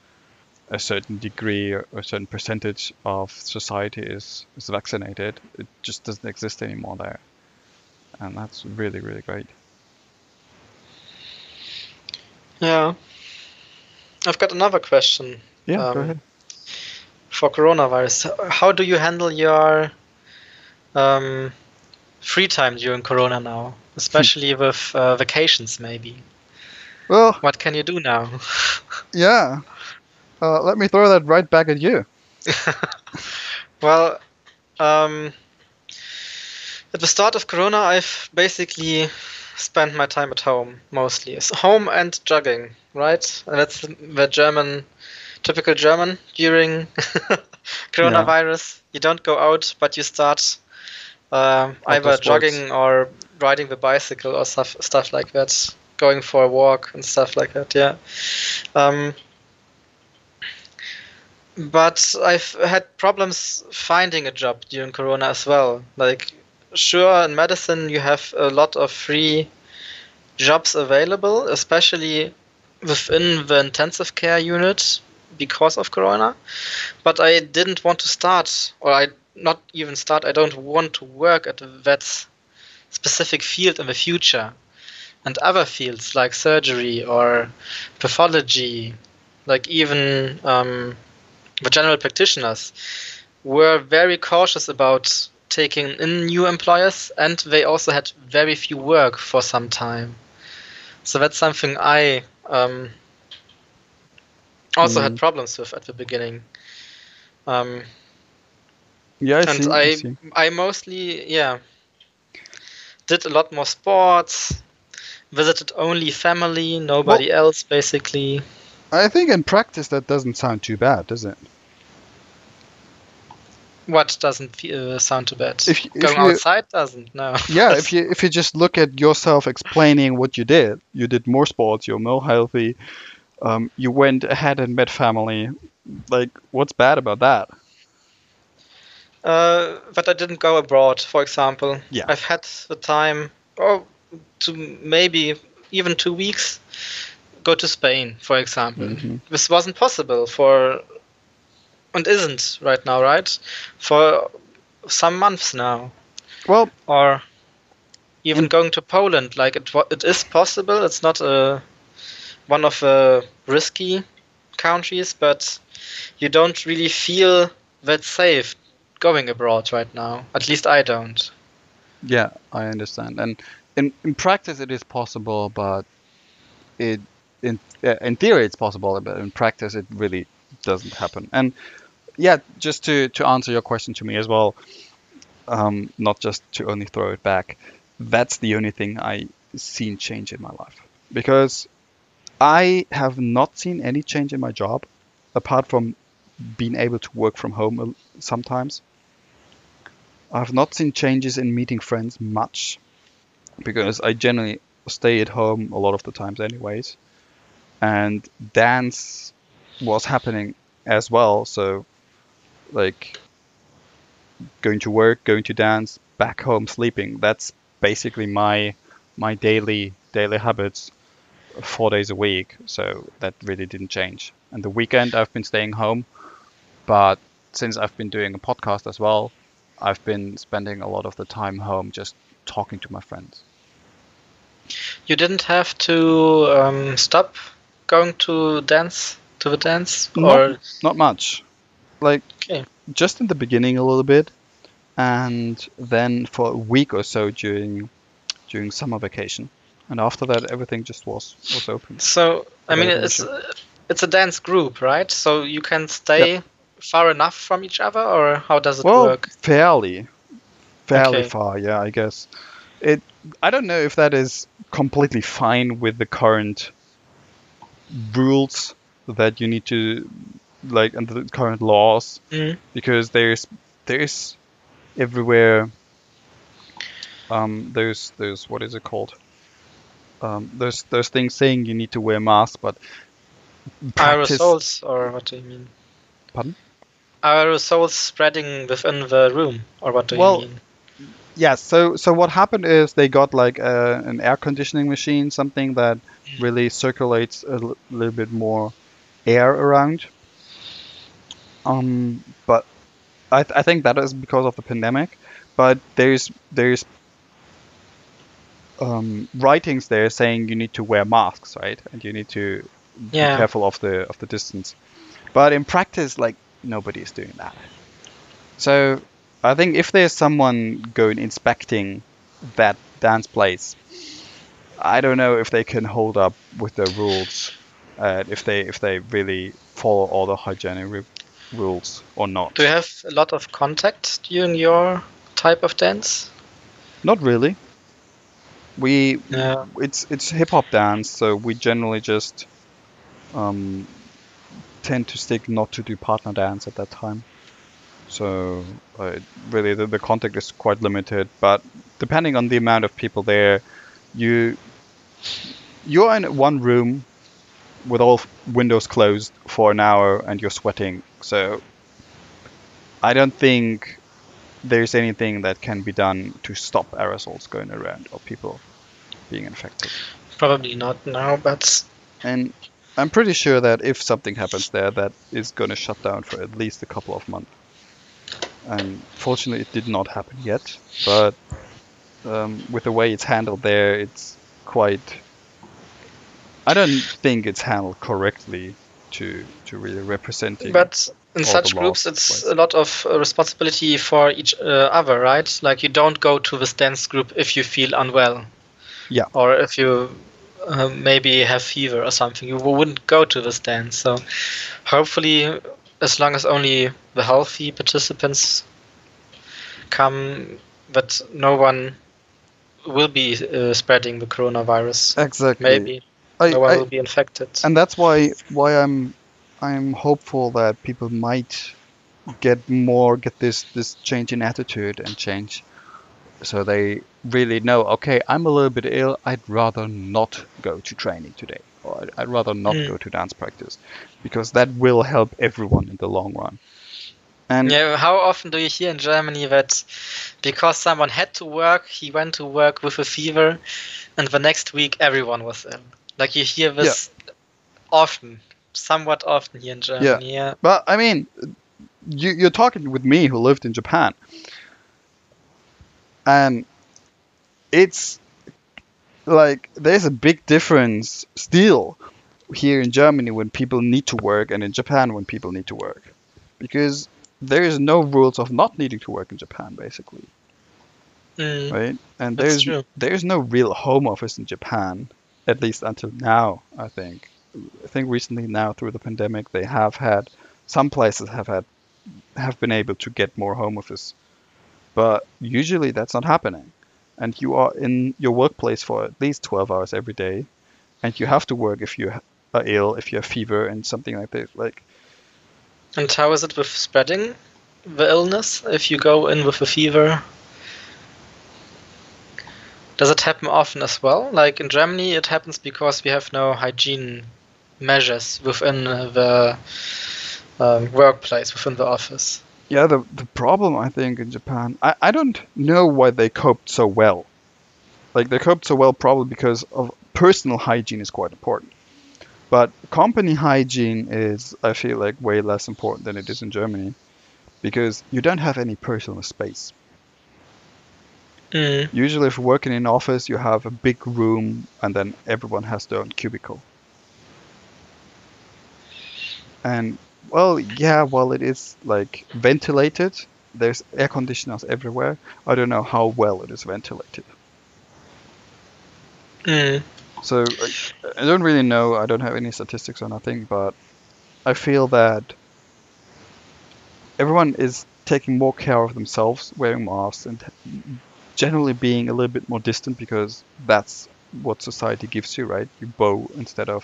a certain degree or a certain percentage of society is is vaccinated. It just doesn't exist anymore there, and that's really really great. Yeah. I've got another question Yeah, go Um, ahead. for coronavirus. How do you handle your um, free time during Corona now, especially with uh, vacations? Maybe. Well, What can you do now? yeah. Uh, let me throw that right back at you. well, um, at the start of Corona, I've basically spent my time at home mostly. It's home and jogging, right? And that's the German, typical German during coronavirus. You don't go out, but you start um, either jogging or riding the bicycle or stuff, stuff like that. Going for a walk and stuff like that. Yeah. Um, but I've had problems finding a job during Corona as well. Like, sure, in medicine you have a lot of free jobs available, especially within the intensive care unit because of Corona. But I didn't want to start, or I not even start. I don't want to work at that specific field in the future. And other fields like surgery or pathology, like even um, the general practitioners were very cautious about taking in new employers and they also had very few work for some time so that's something i um, also had Mhm. problems with at the beginning um, Yeah, I and see. I, I. I mostly yeah did a lot more sports visited only family nobody else basically I think in practice that doesn't sound too bad, does it? what doesn't uh, sound too bad If- if going you- outside doesn't no Yeah, if you if you just look at yourself explaining what you did, you did more sports, you're more healthy, um, you went ahead and met family. Like, what's bad about that? Uh, but I didn't go abroad, for example. Yeah. I've had the time, oh, to maybe even two weeks, go to Spain, for example. Mhm. This wasn't possible for, and isn't right now, right? For some months now. Well, Or even going to Poland, like it, it is possible. It's not a, one of the risky countries, but you don't really feel that safe going abroad right now. At least I don't. yeah, I understand. And in in practice, it is possible, but it in uh, in theory it's possible, but in practice it really doesn't happen. And yeah, just to to answer your question to me as well, um, not just to only throw it back. That's the only thing I seen change in my life because I have not seen any change in my job apart from being able to work from home sometimes. I've not seen changes in meeting friends much because I generally stay at home a lot of the times anyways. And dance was happening as well, so like going to work, going to dance, back home sleeping. That's basically my my daily daily habits. four days a week, so that really didn't change. And the weekend I've been staying home, but since I've been doing a podcast as well, I've been spending a lot of the time home just talking to my friends. You didn't have to um, stop going to dance to the dance, Not- or Not much. Like Okay. just in the beginning a little bit, and then for a week or so during during summer vacation, and after that everything just was was open. so I mean it's it's a dance group, right? So you can stay far enough from each other, or how does it well, work? fairly, fairly Okay. far, yeah, I guess. It. I don't know if that is completely fine with the current rules that you need to, like, under the current laws, Mm. because there's there's everywhere. Um, there's there's what is it called? Um, there's there's things saying you need to wear masks, but practice- Aerosols, or what do you mean? Pardon? Aerosols spreading within the room, or what do Well, you mean? Yeah, so so what happened is they got like a, an air conditioning machine, something that really circulates a l- little bit more air around. Um, but I, th- I think that is because of the pandemic. But there's there's um, writings there saying you need to wear masks, right? And you need to be careful of the of the distance. But in practice, like nobody is doing that. So I think if there's someone going inspecting that dance place, I don't know if they can hold up with the rules, uh, if they if they really follow all the hygienic ru- rules or not. Do you have a lot of contact during your type of dance? Not really. We Yeah. it's it's hip hop dance, so we generally just um, tend to stick not to do partner dance at that time. So uh, really, the, the contact is quite limited. But depending on the amount of people there, you you're in one room with all windows closed for an hour and you're sweating. So I don't think there's anything that can be done to stop aerosols going around or people being infected. Probably not now, but And I'm pretty sure that if something happens there, that is going to shut down for at least a couple of months. And fortunately, it did not happen yet. But um, with the way it's handled there, it's quite. I don't think it's handled correctly to to really representing. but in such groups, it's place. a lot of uh, responsibility for each uh, other, right? Like you don't go to this dance group if you feel unwell. Yeah. Or if you uh, maybe have fever or something, you wouldn't go to this dance. So hopefully, as long as only the healthy participants come, that no one will be uh, spreading the coronavirus. exactly. Maybe I, no one I- will be infected. and that's why why I'm I'm hopeful that people might get more get this this change in attitude and change so they really know okay I'm a little bit ill I'd rather not go to training today or I'd, I'd rather not Mm. go to dance practice because that will help everyone in the long run and Yeah, how often do you hear in Germany that because someone had to work, he went to work with a fever, and the next week everyone was ill? Like you hear this often, somewhat often here in Germany. Yeah. But I mean, you, you're talking with me who lived in Japan, and it's like there's a big difference still here in Germany when people need to work and in Japan when people need to work, because there is no rules of not needing to work in Japan basically, Mm. right? And there's there's no real home office in Japan, at least until now. I think. I think recently now through the pandemic they have had some places have had have been able to get more home office, but usually that's not happening. And you are in your workplace for at least 12 hours every day, and you have to work if you are ill, if you have fever, and something like this. Like And how is it with spreading the illness if you go in with a fever? Does it happen often as well? Like in Germany, it happens because we have no hygiene measures within the um, workplace, within the office. Yeah, the the problem I think in Japan, I, I don't know why they coped so well. Like they coped so well probably because of personal hygiene is quite important. But company hygiene is, I feel like, way less important than it is in Germany because you don't have any personal space. Mm. Usually, if you're working in an office, you have a big room and then everyone has their own cubicle. And, well, yeah, well, it is like ventilated. There's air conditioners everywhere. I don't know how well it is ventilated. Mm. So I, I don't really know. I don't have any statistics or nothing, but I feel that everyone is taking more care of themselves, wearing masks, and generally being a little bit more distant because that's what society gives you, right? You bow instead of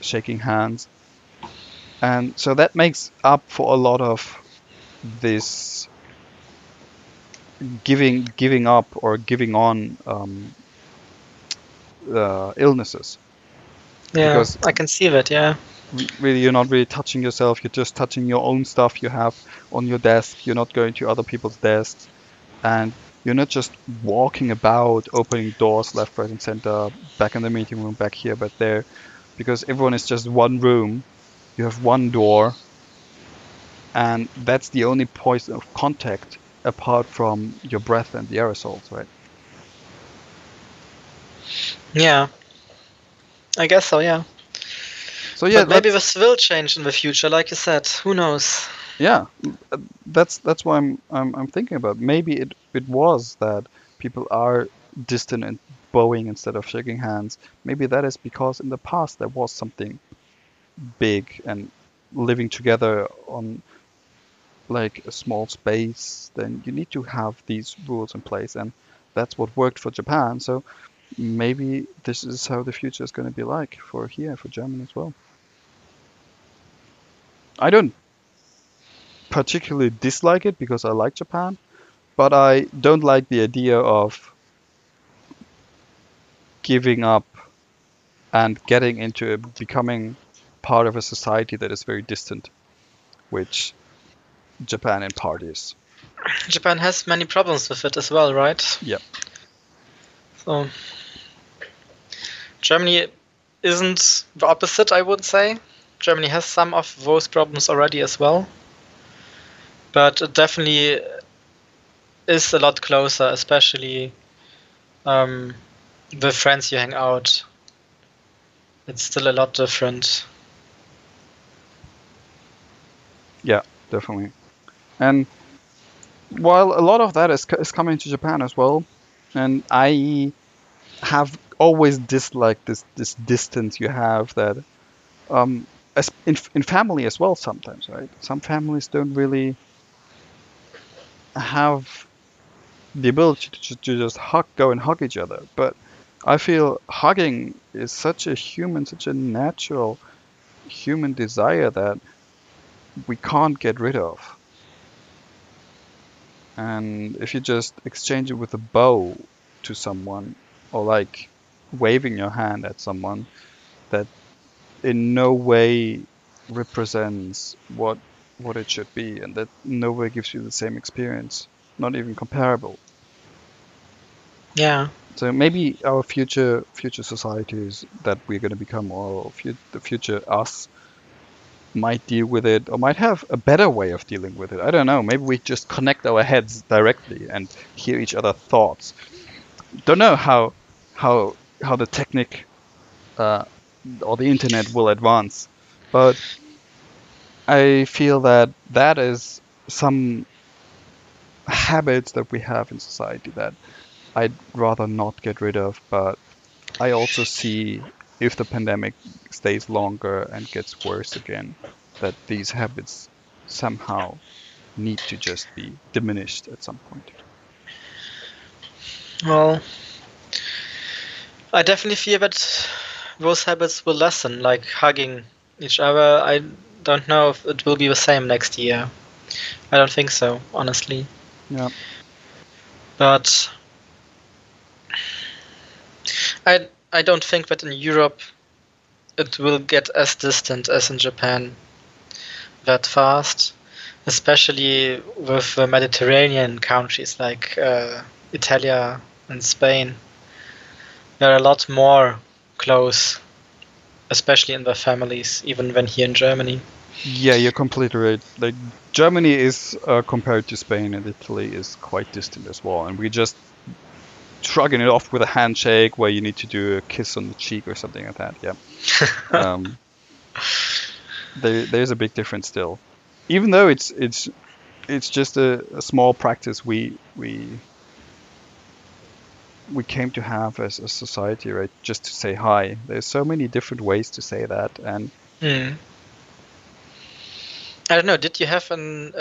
shaking hands. And so that makes up for a lot of this giving giving up or giving on um, uh, illnesses. Yeah, Because- I can see that. Yeah. Really, you're not really touching yourself. You're just touching your own stuff you have on your desk. You're not going to other people's desks, and you're not just walking about, opening doors left, right, and center, back in the meeting room, back here, but there, because everyone is just one room. You have one door, and that's the only point of contact apart from your breath and the aerosols, right? Yeah. I guess so. Yeah. So yeah, but maybe this will change in the future, like you said. Who knows? Yeah, that's that's why I'm I'm I'm thinking about. Maybe it it was that people are distant and bowing instead of shaking hands. Maybe that is because in the past there was something big and living together on like a small space. Then you need to have these rules in place, and that's what worked for Japan. So maybe this is how the future is going to be like for here for Germany as well. I don't particularly dislike it because I like Japan, but I don't like the idea of giving up and getting into becoming part of a society that is very distant, which Japan in part is. Japan has many problems with it as well, right? Yeah. So Germany isn't the opposite, I would say. Germany has some of those problems already as well. But it definitely is a lot closer, especially um, the friends you hang out. It's still a lot different. Definitely. And while a lot of that is, is coming to Japan as well, and I have always disliked this this distance you have that um, as in, in family as well sometimes, right? Some families don't really have the ability to, to just hug, go and hug each other. But I feel hugging is such a human, such a natural human desire that we can't get rid of. And if you just exchange it with a bow to someone, or like waving your hand at someone, that in no way represents what what it should be, and that no way gives you the same experience, not even comparable. Yeah. So maybe our future future societies that we're going to become, or fu- the future us, might deal with it, or might have a better way of dealing with it. I don't know. Maybe we just connect our heads directly and hear each other's thoughts. Don't know how how how the technique uh, or the internet will advance, but I feel that that is some habits that we have in society that I'd rather not get rid of, but I also see if the pandemic stays longer and gets worse again, that these habits somehow need to just be diminished at some point. Well, I definitely fear that those habits will lessen, like hugging each other. I don't know if it will be the same next year. I don't think so, honestly. Yeah. But I I don't think that in Europe it will get as distant as in Japan that fast, especially with the Mediterranean countries like uh, Italy and Spain. They're a lot more close, especially in their families, even when here in Germany. Yeah, you're completely right. Like Germany is uh, compared to Spain and Italy is quite distant as well, and we just shrugging it off with a handshake where you need to do a kiss on the cheek or something like that. Yeah. um, there, there's a big difference still, even though it's it's it's just a, a small practice we we we came to have as a society, right? Just to say hi. There's so many different ways to say that, and Mm. I don't know. Did you have an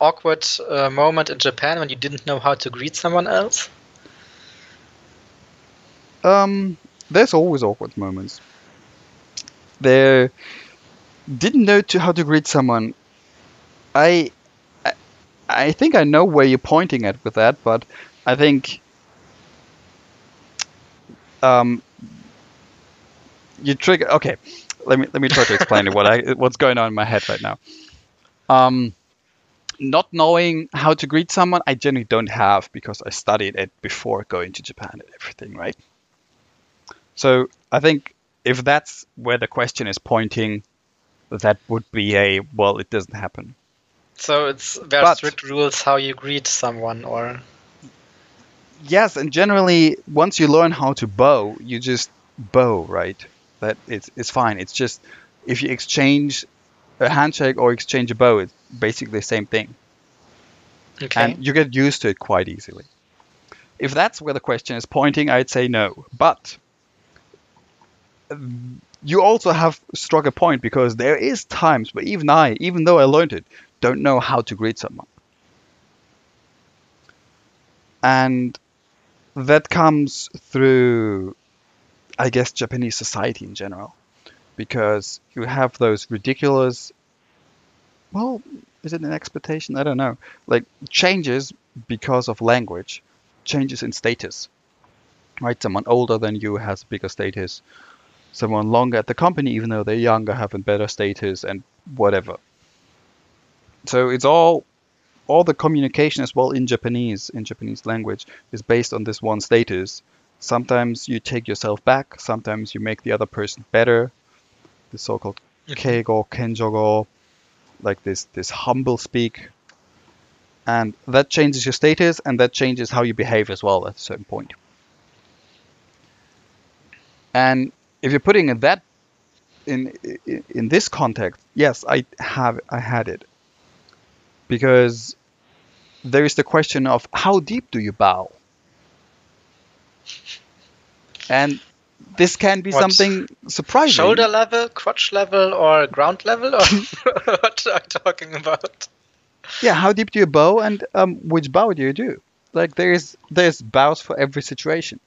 awkward uh, moment in Japan when you didn't know how to greet someone else? Um, there's always awkward moments. There didn't know to how to greet someone. I, I, I think I know where you're pointing at with that, but I think um, you trigger. Okay, let me let me try to explain. What I what's going on in my head right now. Um, not knowing how to greet someone, I generally don't have because I studied it before going to Japan and everything, right? So I think if that's where the question is pointing, that would be a well, it doesn't happen. So it's there are But- strict rules how you greet someone, or Yes, and generally, once you learn how to bow, you just bow, right? That it's it's fine. It's just if you exchange a handshake or exchange a bow, it's basically the same thing. okay. and you get used to it quite easily. If that's where the question is pointing, I'd say no. But Um, you also have struck a point because there is times where even I, even though I learned it, don't know how to greet someone. And that comes through, I guess, Japanese society in general. Because you have those ridiculous, well, is it an expectation? I don't know like changes because of language, changes in status. Right, someone older than you has bigger status. Someone longer at the company, even though they're younger, having better status and whatever. So it's all, all the communication as well in Japanese, in Japanese language, is based on this one status. Sometimes you take yourself back. Sometimes you make the other person better. The so-called Mhm. keigo, kenjogo, like this this humble speak and that changes your status and that changes how you behave as well at a certain point and if you're putting it that in in, in this context yes i have i had it because there is the question of how deep do you bow and this can be something surprising Shoulder level, crotch level, or ground level, or what are you talking about? Yeah, how deep do you bow, and um, which bow do you do? Like there's there's bows for every situation.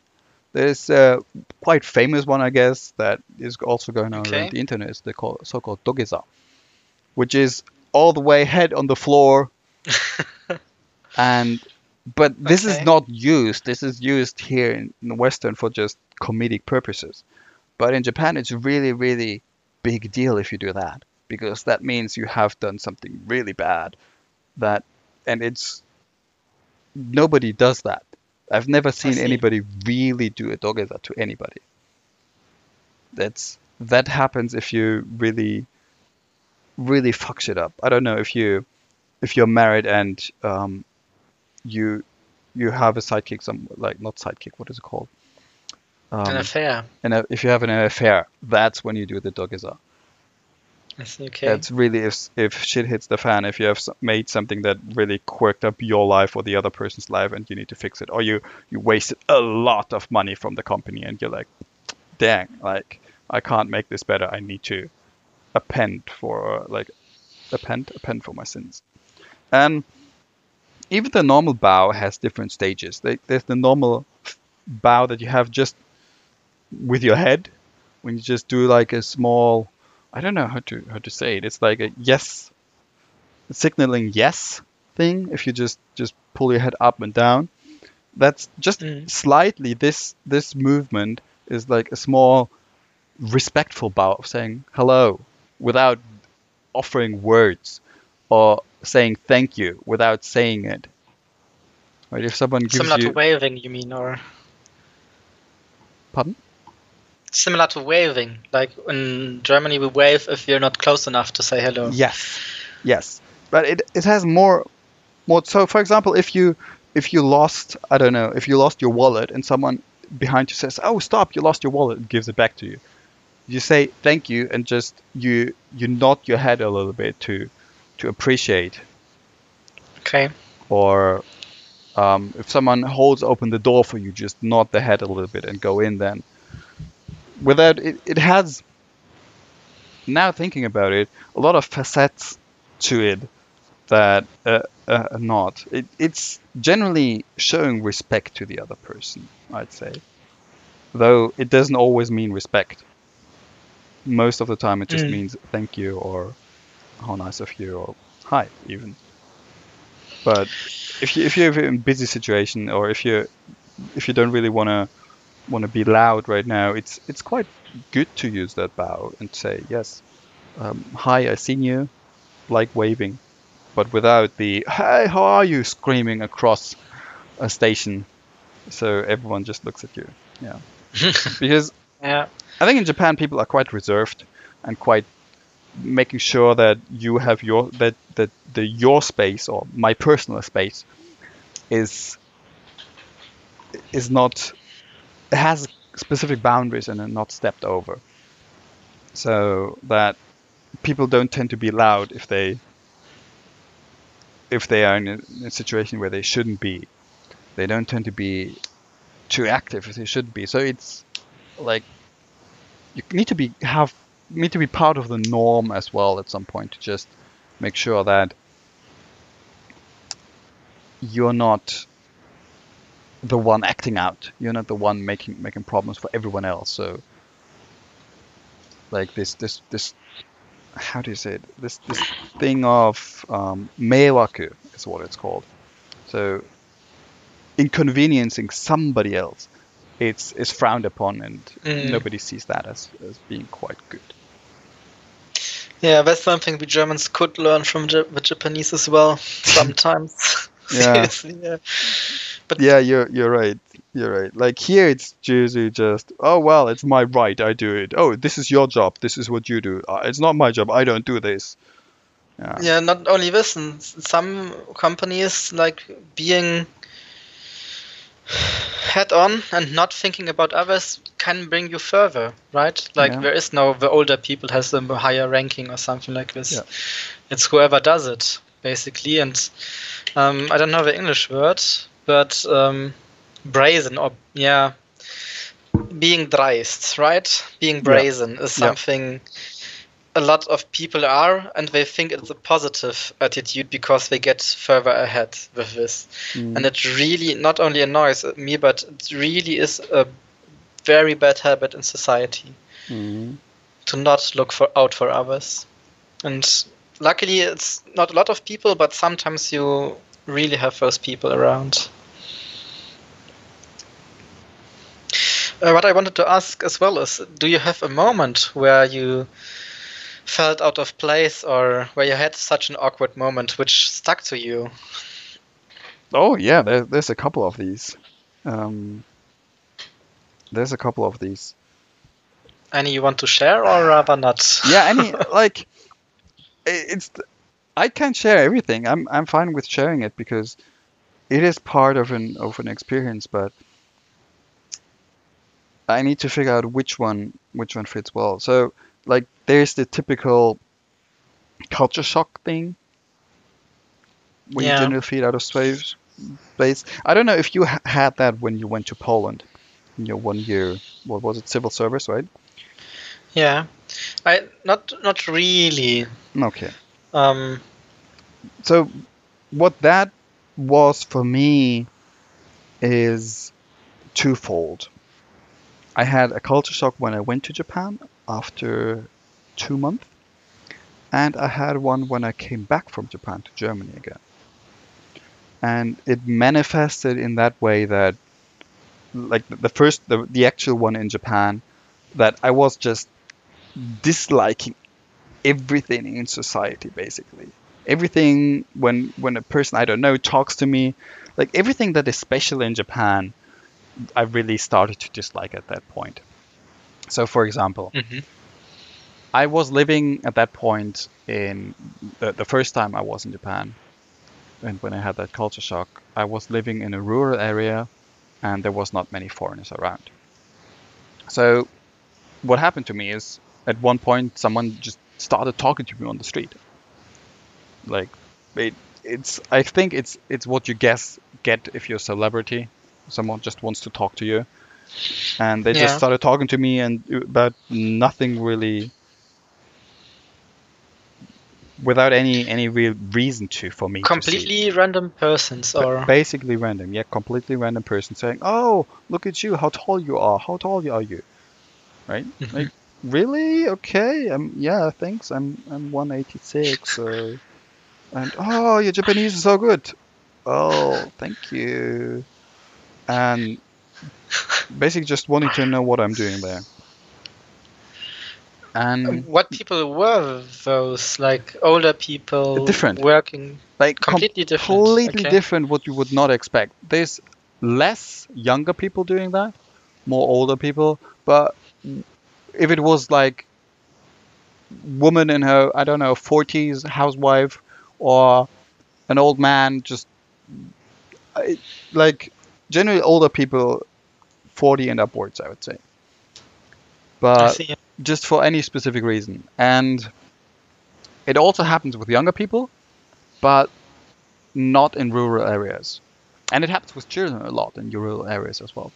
There's a quite famous one, I guess, that is also going on Okay. around the internet. It's the so-called dogeza, which is all the way head on the floor, and but this is not used. This is used here in, in the Western for just comedic purposes, but in Japan it's really really big deal if you do that because that means you have done something really bad that and it's nobody does that i've never seen see. anybody really do a dogeza to anybody that's that happens if you really really fuck shit up i don't know if you if you're married and um you you have a sidekick some like not sidekick what is it called um, An affair. and if you have an affair that's when you do the dogeza I okay. that's really if if shit hits the fan, if you have made something that really quirked up your life or the other person's life, and you need to fix it, or you you wasted a lot of money from the company, and you're like, dang, like I can't make this better. I need to append for like append append for my sins. And even the normal bow has different stages. There's the normal bow that you have just with your head, when you just do like a small I don't know how to how to say it. It's like a yes, signaling yes thing. If you just just pull your head up and down, that's just Mm. slightly this this movement is like a small respectful bow of saying hello without offering words or saying thank you without saying it. Right? If someone gives Similar you to waving, you mean, or pardon. Similar to waving. Like in Germany, we wave if you're not close enough to say hello. Yes, yes, but it it has more more. So, for example, if you if you lost, I don't know, if you lost your wallet and someone behind you says, "Oh, stop! You lost your wallet," and gives it back to you, you say thank you and just you you nod your head a little bit to to appreciate. Okay. Or um, if someone holds open the door for you, just nod the head a little bit and go in then. Without it, it has now thinking about it, a lot of facets to it that uh, uh, are not. It, it's generally showing respect to the other person, I'd say. Though it doesn't always mean respect. Most of the time, it just Mm. means thank you or how nice of you or hi, even. But if you if you're in a busy situation or if you if you don't really want to want to be loud right now, it's it's quite good to use that bow and say yes, um, hi, I seen you, like waving, but without the hey, how are you screaming across a station, so everyone just looks at you. Yeah, because yeah. I think in Japan people are quite reserved and quite making sure that you have your that that the your space or my personal space is is not it has specific boundaries and are not stepped over. So that people don't tend to be loud if they if they are in a, in a situation where they shouldn't be. They don't tend to be too active if they should be. So it's like you need to be have need to be part of the norm as well at some point to just make sure that you're not the one acting out. You're not the one making making problems for everyone else. So like this this this how do you say it? This this thing of um, meiwaku is what it's called. So inconveniencing somebody else, it's is frowned upon, and Mm. nobody sees that as, as being quite good. Yeah, that's something we Germans could learn from Ja- the Japanese as well sometimes. Yeah. Seriously, yeah. But Yeah, you're you're right. You're right. Like here, it's usually just, oh well, it's my right. I do it. Oh, this is your job. This is what you do. Uh, it's not my job. I don't do this. Yeah. yeah, not only this, s- some companies like being head on and not thinking about others can bring you further, right? Like Yeah. there is no the older people has a higher ranking or something like this. Yeah. It's whoever does it basically, and um, I don't know the English word, but um, brazen or yeah, being dreist, right? Being brazen is Yeah. something a lot of people are, and they think it's a positive attitude because they get further ahead with this. Mm. And it really not only annoys me, but it really is a very bad habit in society Mhm. to not look for out for others. And luckily, it's not a lot of people, but sometimes you really have those people around. Uh, what I wanted to ask as well is do you have a moment where you felt out of place or where you had such an awkward moment which stuck to you? Oh yeah, there, there's a couple of these. Um, there's a couple of these. Any you want to share or rather not? Yeah, any like, i- it's I can't share everything. I'm I'm fine with sharing it because it is part of an of an experience, but I need to figure out which one which one fits well. So like, there's the typical culture shock thing when Yeah. you generally feel out of space. Space. I don't know if you ha- had that when you went to Poland in your one year. What was it? Civil service, right? Yeah, I not not really. Okay. Um, so what that was for me is twofold. I had a culture shock when I went to Japan after two months, and I had one when I came back from Japan to Germany again. And it manifested in that way that, like the- first, the, the actual one in Japan, that I was just disliking everything in society basically everything when when a person I don't know talks to me, like everything that is special in Japan, I really started to dislike at that point. So, for example, hmm I was living at that point in the, the first time I was in Japan, and when I had that culture shock, I was living in a rural area, and there was not many foreigners around. So, what happened to me is, at one point, someone just started talking to me on the street. Like, it, it's I think it's it's what you guess get if you're a celebrity. Someone just wants to talk to you, and they just started talking to me and about nothing really without any any real reason to for me. Completely random persons, or basically random yeah completely random person saying oh look at you how tall you are how tall are you? Right? Mhm. like really? Okay um yeah thanks i'm i'm 186 so and oh your japanese is so good. Oh thank you and basically just wanting to know what i'm doing there and what people were those? Like older people, Different. working like com- completely different. completely okay. different what you would not expect. There's less younger people doing that, more older people, but if it was like woman in her I don't know 40s housewife or an old man just like generally older people 40 and upwards I would say. But see. just for any specific reason. And it also happens with younger people, but not in rural areas. And it happens with children a lot in rural areas as well.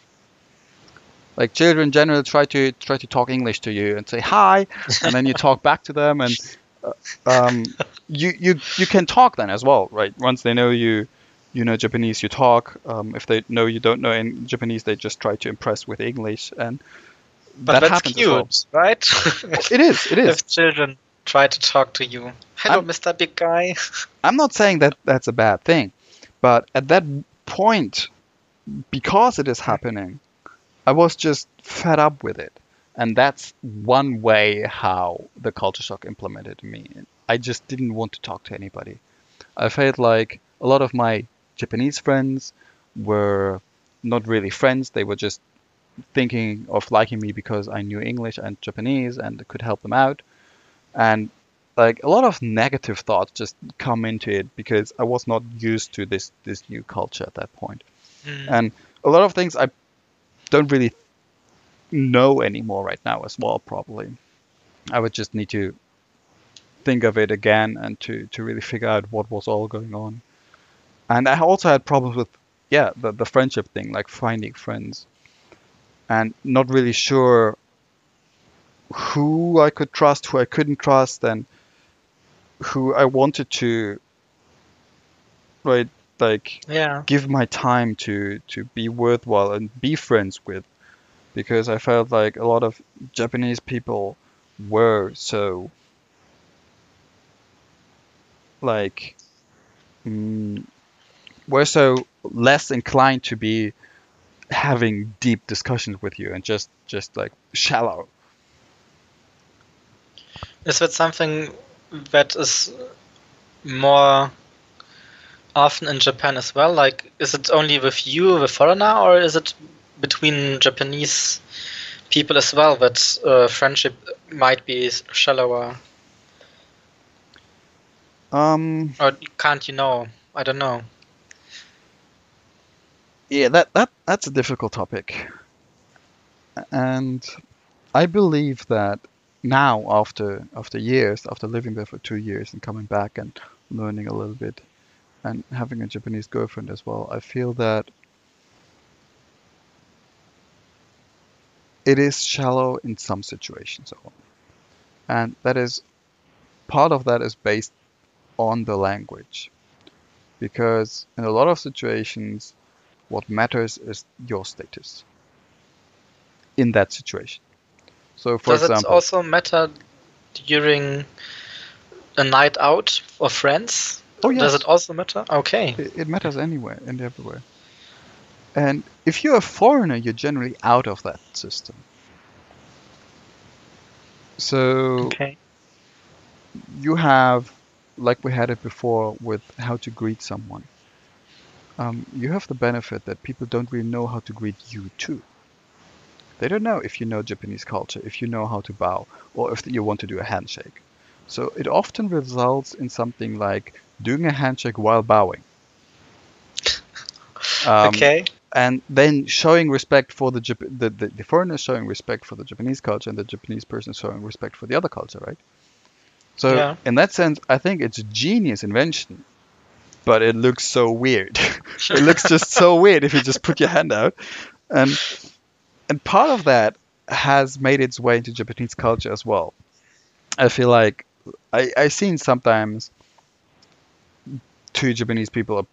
Like children generally try to try to talk English to you and say hi, and then you talk back to them, and uh, um, you you you can talk then as well, right? Once they know you, you know Japanese, you talk. Um, if they know you don't know in Japanese, they just try to impress with English, and But that that's cute, well. right? It is, it is. if children try to talk to you. Hello, I'm- Mr. Big Guy. I'm not saying that that's a bad thing, but at that point, because it is happening, I was just fed up with it. And that's one way how the culture shock implemented me. I just didn't want to talk to anybody. I felt like a lot of my Japanese friends were not really friends. They were just thinking of liking me because I knew English and Japanese and could help them out. And like a lot of negative thoughts just come into it because I was not used to this this new culture at that point. Mm. And a lot of things I don't really know anymore right now as well probably. I would just need to think of it again and to, to really figure out what was all going on. And I also had problems with yeah, the, the friendship thing, like finding friends. And not really sure who I could trust, who I couldn't trust, and who I wanted to right like yeah. give my time to to be worthwhile and be friends with because I felt like a lot of Japanese people were so like mm, were so less inclined to be having deep discussions with you and just just like shallow Is that something that is more often in Japan as well? Like, is it only with you, the foreigner, or is it between Japanese people as well that uh, friendship might be shallower? um Or can't you know? I don't know. Yeah that that that's a difficult topic. And i believe that now after after years after living there for two years and coming back and learning a little bit and having a japanese girlfriend as well i feel that it is shallow in some situations and that is part of that is based on the language. Because in a lot of situations what matters is your status in that situation. So, for example Does it also matter during a night out for friends? oh yes, Does it also matter? Okay. it, it matters anywhere and everywhere. And if you're a foreigner, you're generally out of that system. So Okay. you have, like we had it before with how to greet someone. Um, you have the benefit that people don't really know how to greet you too. They don't know if you know Japanese culture, if you know how to bow, or if you want to do a handshake. So it often results in something like doing a handshake while bowing. Um, okay. and then showing respect for the, Jap- the, the the foreigner showing respect for the Japanese culture and the Japanese person showing respect for the other culture, right? So Yeah. in that sense, I think it's a genius invention, but it looks so weird. it looks just so weird if you just put your hand out, and and part of that has made its way into Japanese culture as well. I feel like I I seen sometimes two Japanese people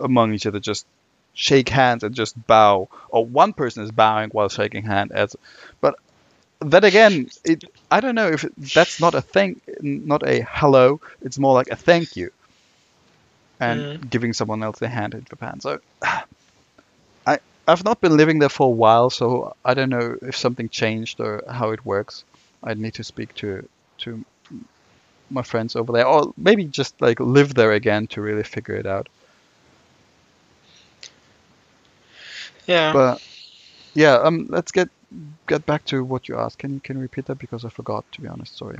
among each other just shake hands and just bow, or one person is bowing while shaking hand. As, but then again, it I don't know if it, that's not a thing, not a hello. It's more like a thank you, and Mm. giving someone else the hand in Japan. So. I, I've not been living there for a while, so I don't know if something changed or how it works. I'd need to speak to to my friends over there, or maybe just like live there again to really figure it out. Yeah. But yeah, um, let's get get back to what you asked. Can you can you repeat that because I forgot to be honest. Sorry.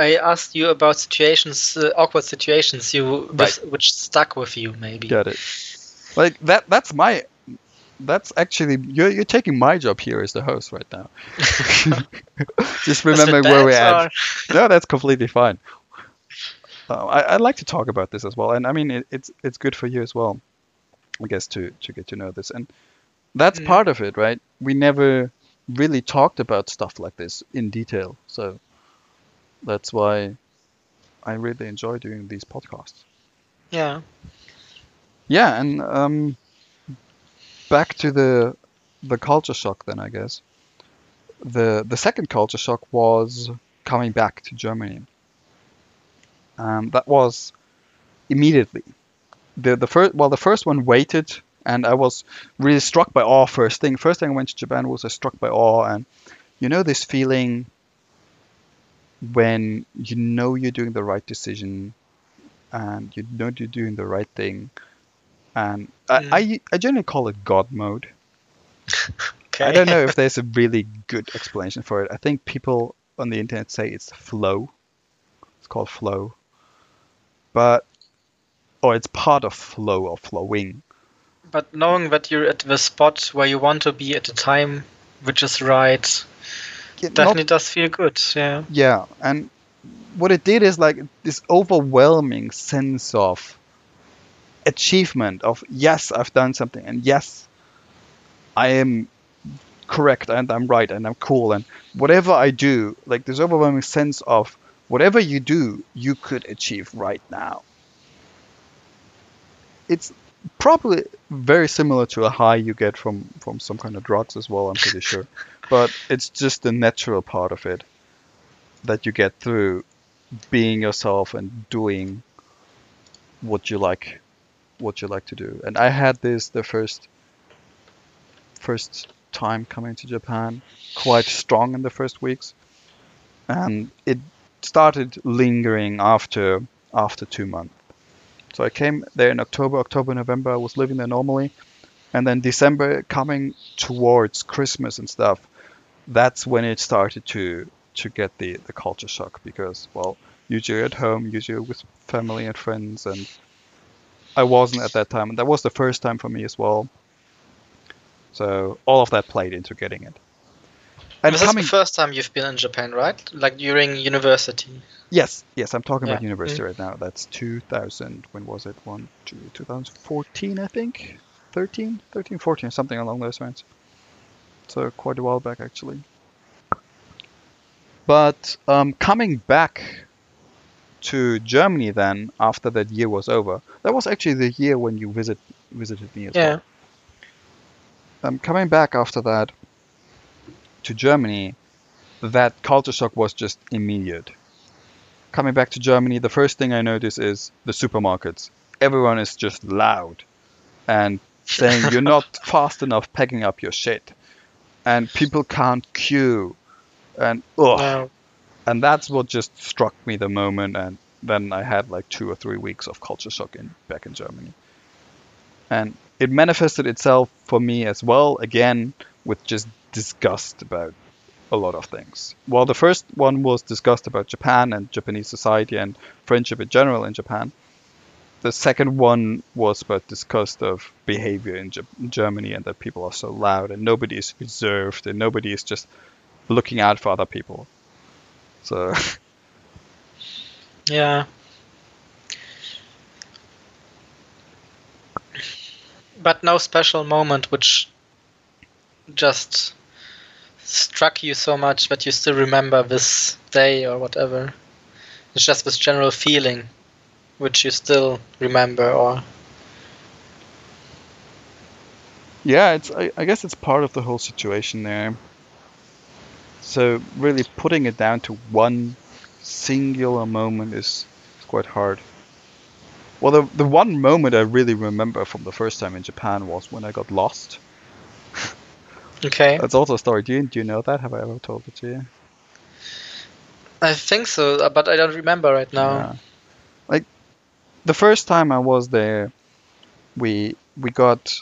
I asked you about situations, uh, awkward situations you Right. which stuck with you, maybe. Get it? Like that. That's my. That's actually you're you're taking my job here as the host right now. Just remembering where we're at. No, that's completely fine. Uh, I, I'd like to talk about this as well, and I mean it, it's it's good for you as well, I guess to to get to know this, and that's Mm. part of it, right? We never really talked about stuff like this in detail, so that's why I really enjoy doing these podcasts. Yeah. Yeah, and um, back to the the culture shock then, I guess. The the second culture shock was coming back to Germany. Um, that was immediately. The the first well the first one waited and I was really struck by awe first thing. First thing I went to Japan was I struck by awe and you know this feeling when you know you're doing the right decision and you know you're doing the right thing and I. I, I generally call it God mode. Okay. I don't know if there's a really good explanation for it. I think people on the internet say it's flow. It's called flow. But or it's part of flow or flowing. But knowing that you're at the spot where you want to be at the time, which is right, Yeah, not- definitely does feel good. Yeah. yeah, and what it did is like this overwhelming sense of achievement of yes, I've done something and yes, I am correct and I'm right and I'm cool and whatever I do, like this overwhelming sense of whatever you do, you could achieve right now. It's probably very similar to a high you get from from some kind of drugs as well, I'm pretty sure. But it's just the natural part of it that you get through being yourself and doing what you like what you like to do. And I had this the first first time coming to Japan quite strong in the first weeks. And it started lingering after after 2 months. So I came there in October, October, November I was living there normally. And then December coming towards Christmas and stuff, that's when it started to to get the the culture shock because well usually at home usually with family and friends and i wasn't at that time and that was the first time for me as well. So all of that played into getting it. And this coming is the first time you've been in Japan, right? Like during university. yes yes i'm talking about Yeah. university mm. right now. That's 2000 when was it? One two 2014 i think? 13 13 14 something along those lines so quite a while back actually but um, coming back to Germany then after that year was over, that was actually the year when you visit visited me as Yeah. well. Um, coming back after that to Germany, that culture shock was just immediate. Coming back to Germany, the first thing I notice is the supermarkets. Everyone is just loud and saying you're not fast enough packing up your shit, and people can't queue, and ugh No. and that's what just struck me the moment and then i had like two or three weeks of culture shock in back in germany and it manifested itself for me as well again with just disgust about a lot of things. Well, the first one was disgust about Japan and Japanese society and friendship in general in Japan, the second one was about disgust of behavior in Ge- Germany and that people are so loud and nobody is reserved and nobody is just looking out for other people. So Yeah. But no special moment which just struck you so much that you still remember this day or whatever. It's just this general feeling which you still remember or yeah, it's I, I guess it's part of the whole situation there. So really putting it down to one singular moment is, quite hard. Well, the the one moment I really remember from the first time in Japan was when I got lost. Okay. That's also a story. Do you do you know that? Have I ever told it to you? I think so, uh, but I don't remember right now. Yeah. The first time I was there, we we got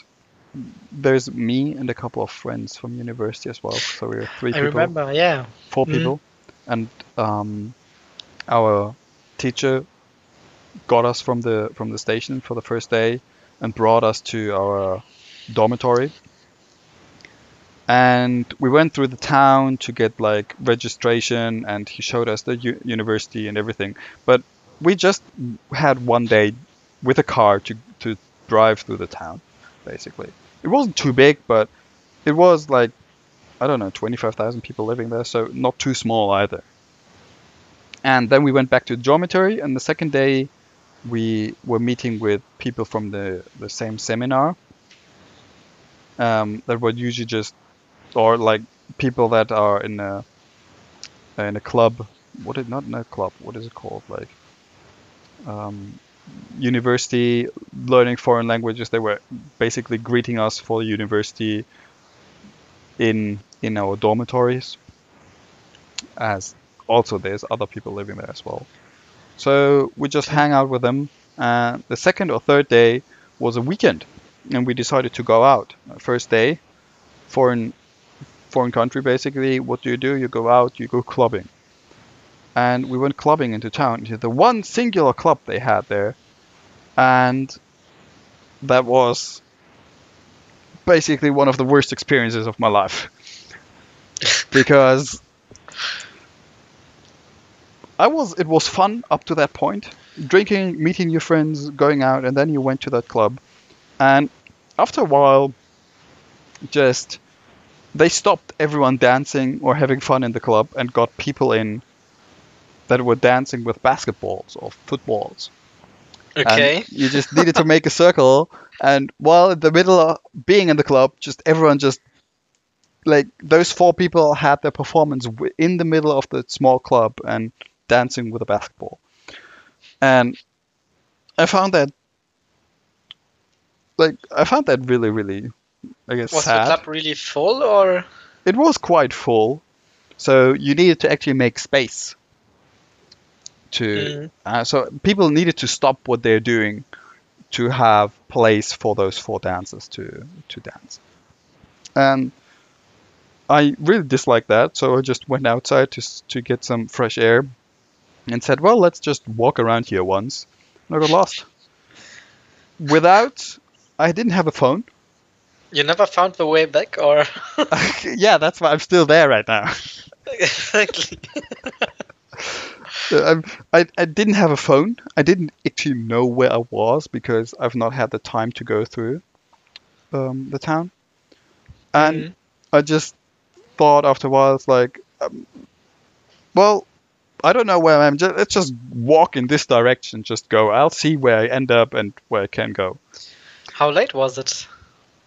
there's me and a couple of friends from university as well. So we were three I people, remember, yeah. four Mhm. people, and um, our teacher got us from the from the station for the first day and brought us to our dormitory. And we went through the town to get like registration, and he showed us the u- university and everything. But we just had one day with a car to to drive through the town, basically. It wasn't too big, but it was like I don't know, 25,000 people living there, so not too small either. And then we went back to the dormitory, and the second day we were meeting with people from the, the same seminar um, that were usually just, or like people that are in a, in a club. What is not in a club? What is it called? Like um, university learning foreign languages. They were basically greeting us for university in in our dormitories as also there's other people living there as well. So we just hang out with them and the second or third day was a weekend and we decided to go out. First day foreign foreign country basically what do you do? You go out you go clubbing and we went clubbing into town. Into the one singular club they had there and that was basically one of the worst experiences of my life. Because I was it was fun up to that point drinking meeting your friends going out and then you went to that club. And after a while just they stopped everyone dancing or having fun in the club and got people in that were dancing with basketballs or footballs. And Okay. you just needed to make a circle, and while in the middle of being in the club, just everyone just like those four people had their performance in the middle of the small club and dancing with a basketball, and I found that like I found that really really I guess Was sad. the club really full or? It was quite full, so you needed to actually make space to Mm. uh, so people needed to stop what they're doing to have place for those four dancers to to dance. And I really disliked that, so I just went outside to to get some fresh air and said, "Well, let's just walk around here once." And I got lost. Without, I didn't have a phone. you never found the way back or yeah, that's why I'm still there right now. exactly. Uh, I, I didn't have a phone. I didn't actually know where I was because I've not had the time to go through um, the town. And Mhm. I just thought after a while, it's like, um, well, I don't know where I am. Just, let's just walk in this direction. Just go. I'll see where I end up and where I can go. How late was it?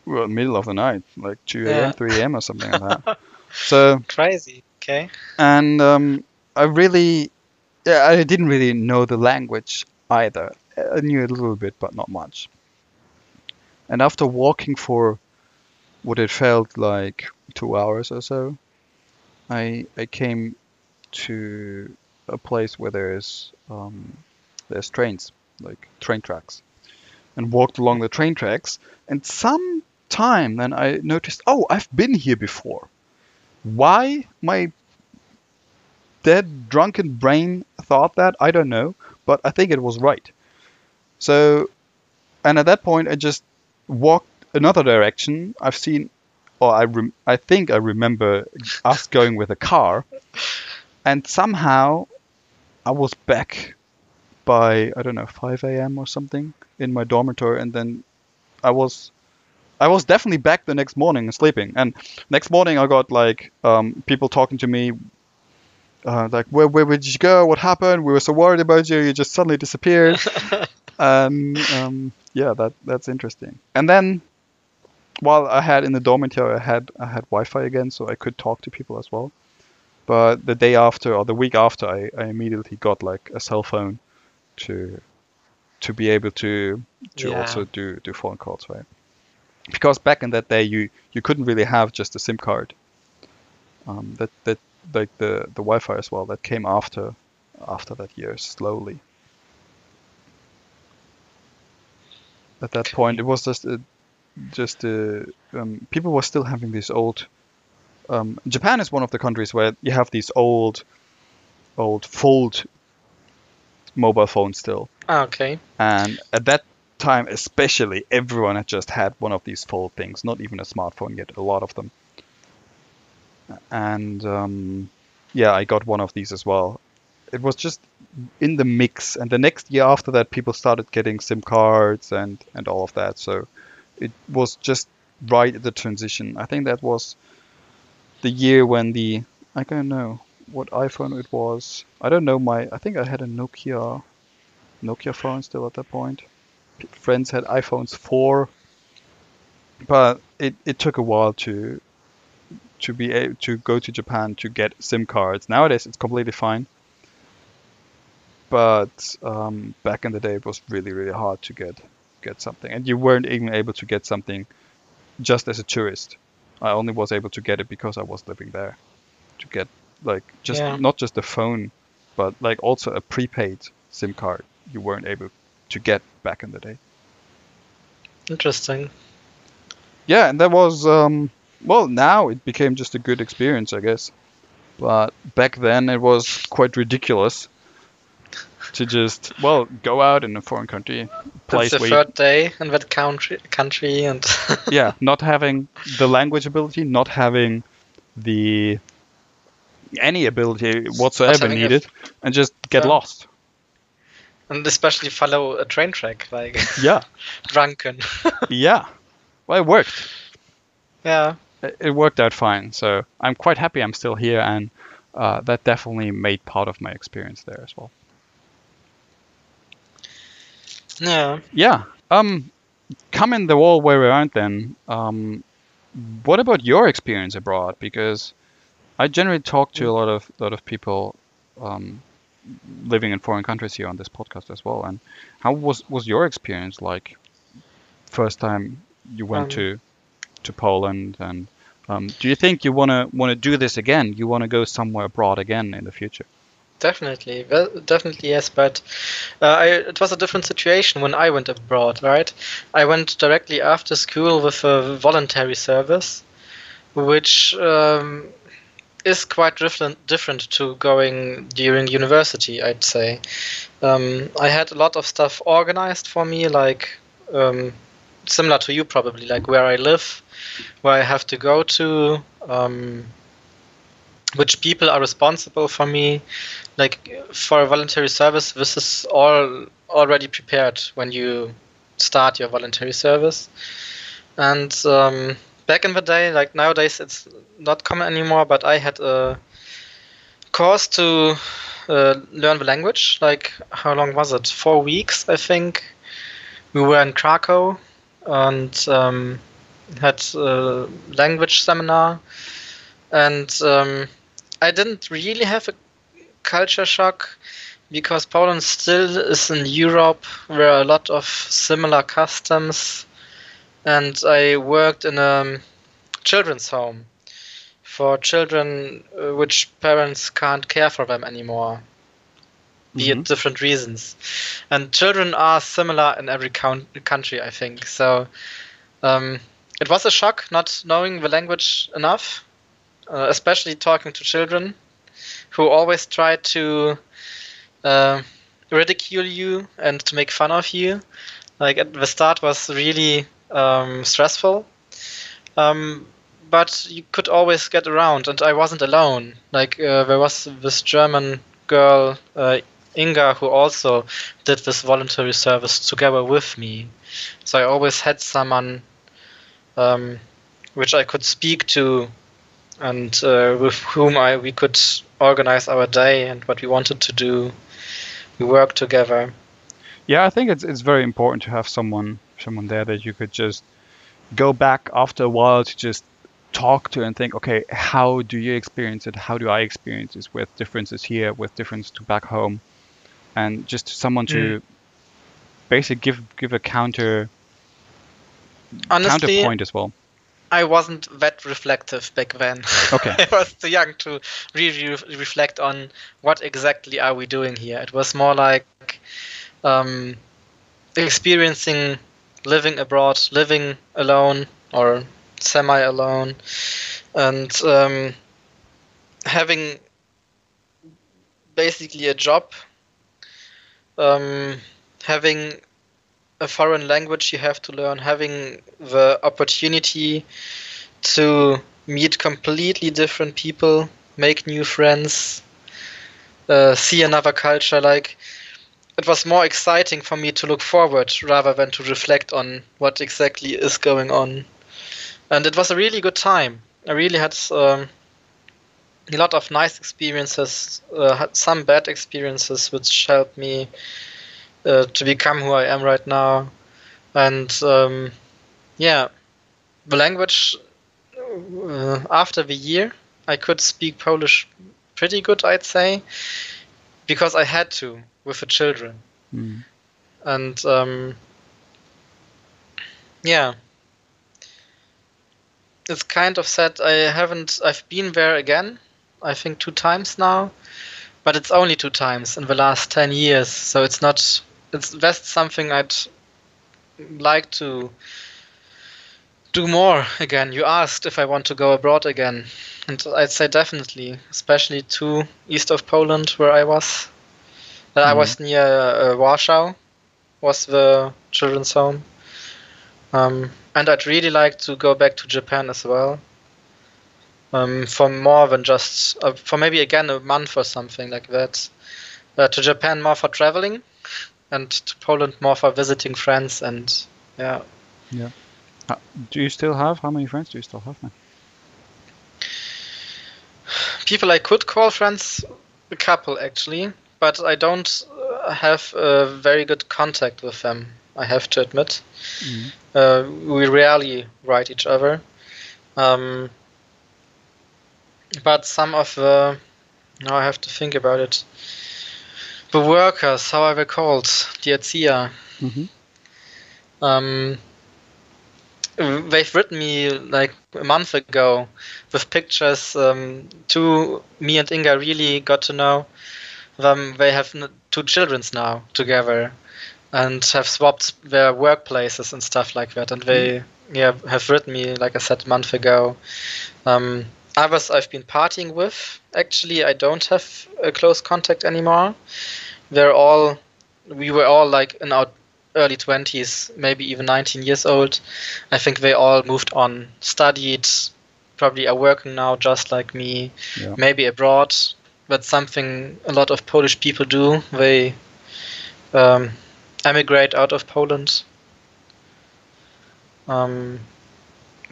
Well, middle of the night, like 2 Yeah. a.m., 3 a.m. or something like that. So Crazy. Okay. and um, I really, yeah, I didn't really know the language either. I knew a little bit, but not much. And after walking for what it felt like two hours or so, I I came to a place where there's um, there's trains, like train tracks, and walked along the train tracks. And some time then I noticed, oh, I've been here before. Why my dead drunken brain thought that, I don't know, but I think it was right. So, and at that point, I just walked another direction. I've seen, or I, rem- I think I remember us going with a car, and somehow I was back by I don't know 5 a.m. or something in my dormitory, and then I was I was definitely back the next morning sleeping. And next morning I got like um, people talking to me. Uh, like where where did you go? What happened? We were so worried about you. You just suddenly disappeared. and um, yeah, that that's interesting. And then while I had in the dormitory, I had I had Wi-Fi again, so I could talk to people as well. But the day after or the week after, I, I immediately got like a cell phone to to be able to to Yeah. also do do phone calls, right? Because back in that day, you you couldn't really have just a SIM card. Um, that that like the the Wi-Fi as well that came after after that year slowly. At that point, it was just a, just a, um, people were still having these old. Um, Japan is one of the countries where you have these old, old fold mobile phones still, Ah, okay. and at that time especially, everyone had just had one of these fold things. Not even a smartphone yet. A lot of them. And um, yeah, I got one of these as well. It was just in the mix, and the next year after that, people started getting SIM cards and and all of that. So it was just right at the transition. I think that was the year when the I don't know what iPhone it was. I don't know my. I think I had a Nokia Nokia phone still at that point. Friends had iPhones four, but it, it took a while to to be able to go to Japan to get SIM cards. Nowadays it's completely fine, but um, back in the day it was really really hard to get get something, and you weren't even able to get something just as a tourist. I only was able to get it because I was living there. To get like just Yeah. not just a phone, but like also a prepaid SIM card you weren't able to get back in the day. Interesting. Yeah, and that was um, well. Now it became just a good experience, I guess. But back then it was quite ridiculous to just well go out in a foreign country, place It's the where you- third day in that country, country, and yeah, not having the language ability, not having the any ability whatsoever needed, and just get Yeah. lost. and especially follow a train track, like Yeah, drunken. yeah. Well, it worked. yeah. It worked out fine. So I'm quite happy I'm still here, and uh, that definitely made part of my experience there as well. Yeah. Yeah. Um, come in the wall where we aren't then. Um, what about your experience abroad? Because I generally talk to a lot of lot of people um, living in foreign countries here on this podcast as well. And how was was your experience like? First time you went Um, to to Poland, and um, do you think you wanna wanna do this again? You wanna go somewhere abroad again in the future? Definitely, well, definitely yes. But uh, I, it was a different situation when I went abroad, right? I went directly after school with a voluntary service, which um, is quite different different to going during university. I'd say. Um, I had a lot of stuff organized for me, like um, similar to you probably, like where I live, where I have to go to. Um, which people are responsible for me like for a voluntary service this is all already prepared when you start your voluntary service. And um, back in the day like nowadays it's not common anymore but i had a course to uh, learn the language. Like how long was it? Four weeks i think. We were in krakow and um, had a language seminar and um, I didn't really have a culture shock because Poland still is in Europe where a lot of similar customs, and I worked in a children's home for children uh, which parents can't care for them anymore. be it Mhm. different reasons. And children are similar in every coun- country, I think. So um, it was a shock not knowing the language enough, uh, especially talking to children who always try to uh, ridicule you and to make fun of you. Like at the start was really um, stressful. Um, but you could always get around, and I wasn't alone. Like uh, there was this German girl, uh, Inga, who also did this voluntary service together with me. So I always had someone um, which I could speak to, and uh, with whom I we could organize our day and what we wanted to do. We worked together. Yeah, I think it's it's very important to have someone someone there that you could just go back after a while to just talk to and think, okay, how do you experience it? How do I experience this with differences here, with difference to back home, and just someone to basically give give a counter Honestly, counterpoint as well. I wasn't that reflective back then. Okay. I was too young to really re- reflect on what exactly are we doing here. It was more like um, experiencing living abroad, living alone or semi-alone, and um, having basically a job, um, having a foreign language you have to learn, having the opportunity to meet completely different people, make new friends, uh, see another culture. Like it was more exciting for me to look forward rather than to reflect on what exactly is going on. And it was a really good time. I really had um, a lot of nice experiences, uh, had some bad experiences, which helped me uh, to become who I am right now. And um, yeah, the language uh, after the year, I could speak Polish pretty good, I'd say, because I had to with the children. Mm. And um, yeah, it's kind of sad. I haven't. I've been there again. I think two times now, but it's only two times in the last ten years. So it's not. It's that's something I'd like to do more again. You asked if I want to go abroad again, and I'd say definitely, especially to east of Poland where I was. Uh, I was near uh, Warsaw, was the children's home. Um, and I'd really like to go back to Japan as well. Um, for more than just, uh, for maybe again a month or something like that. Uh, to Japan more for traveling, and to Poland more for visiting friends and yeah. Yeah. Do you still have how many friends do you still have now? People I could call friends, a couple actually, but I don't uh, have a very good contact with them. I have to admit. Mhm. Uh, we rarely write each other. Um, but some of the, now I have to think about it. The workers, how called? The Erzieher. Mhm. Um, they've written me like a month ago with pictures. Um, two, me and Inga really got to know them. They have two childrens now together and have swapped their workplaces and stuff like that. And they, yeah, have written me, like I said, a month ago. Um, others I've been partying with, actually, I don't have a close contact anymore. They're all, we were all like in our early 20s, maybe even 19 years old. I think they all moved on, studied, probably are working now just like me, Yeah. maybe abroad. That's something a lot of Polish people do. They um, emigrate out of Poland. Um,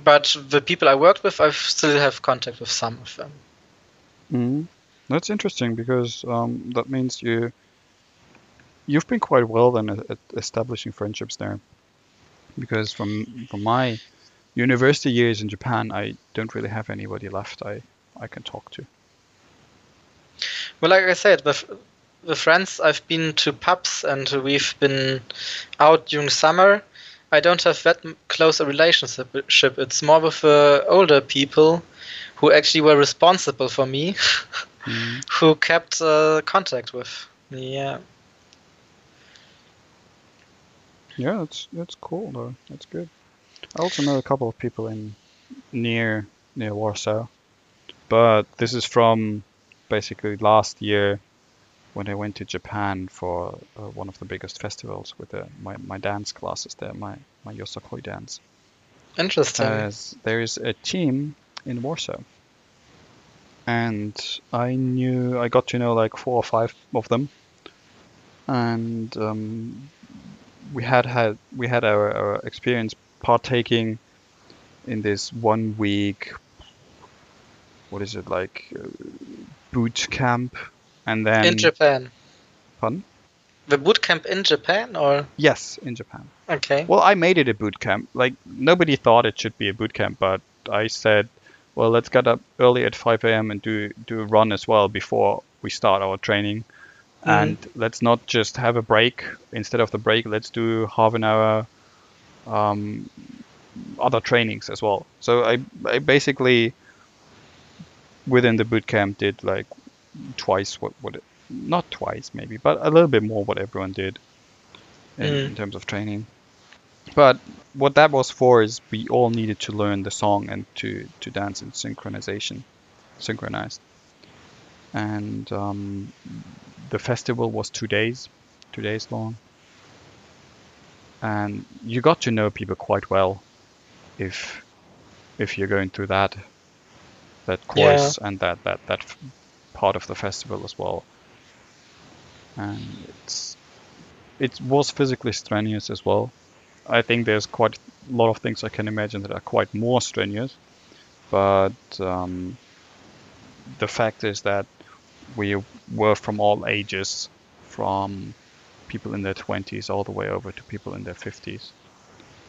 but the people I worked with, I still have contact with some of them. Mhm. That's interesting because um, that means you you've been quite well then at, at establishing friendships there. Because from from my university years in Japan, I don't really have anybody left I I can talk to. Well, like I said, with the friends I've been to pubs and we've been out during summer. I don't have that close a relationship. It's more with the older people who actually were responsible for me, Mhm. who kept uh, contact with. Yeah. Yeah, that's that's cool though. That's good. I also know a couple of people in near near Warsaw, but this is from basically last year when I went to Japan for uh, one of the biggest festivals with uh, my my dance classes there, my my Yosakoi dance. Interesting. There is a team in Warsaw, and I knew I got to know like four or five of them, and um, we had had we had our, our experience partaking in this one week what is it like uh, boot camp and then in Japan. Pardon? The boot camp in Japan or? Yes in japan. Okay. well i made it a boot camp. Like nobody thought it should be a boot camp but i said well let's get up early at 5 a.m and do do a run as well before we start our training. And let's not just have a break. Instead of the break let's do half an hour um, other trainings as well. So I, I basically within the boot camp did like twice what what it, not twice maybe but a little bit more what everyone did in, Mm. in terms of training. But what that was for is we all needed to learn the song and to to dance in synchronization synchronized. And um, the festival was two days, two days long, and you got to know people quite well if if you're going through that that course and that that that part of the festival as well. And it's it was physically strenuous as well. I think there's quite a lot of things I can imagine that are quite more strenuous, but um, the fact is that we were from all ages, from people in their 20s all the way over to people in their 50s,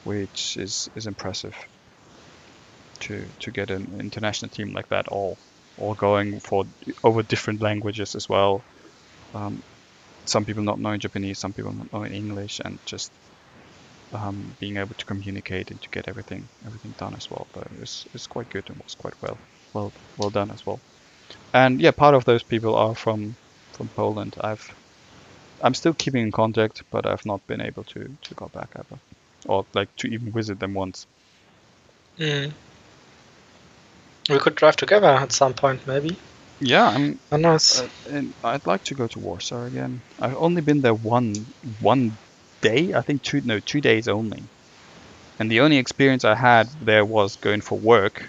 which is, is impressive to to get an international team like that all all going for over different languages as well. Um, some people not knowing Japanese, some people not knowing English, and just um, being able to communicate and to get everything everything done as well. But it's it's quite good and was quite well well well done as well and yeah, part of those people are from from Poland. I've I'm still keeping in contact, but I've not been able to to go back ever, or like to even visit them once. Mm. We could drive together at some point, maybe. Yeah, I'm. Who knows? Uh, and I'd like to go to Warsaw again. I've only been there one one day. I think two no two days only. And the only experience I had there was going for work,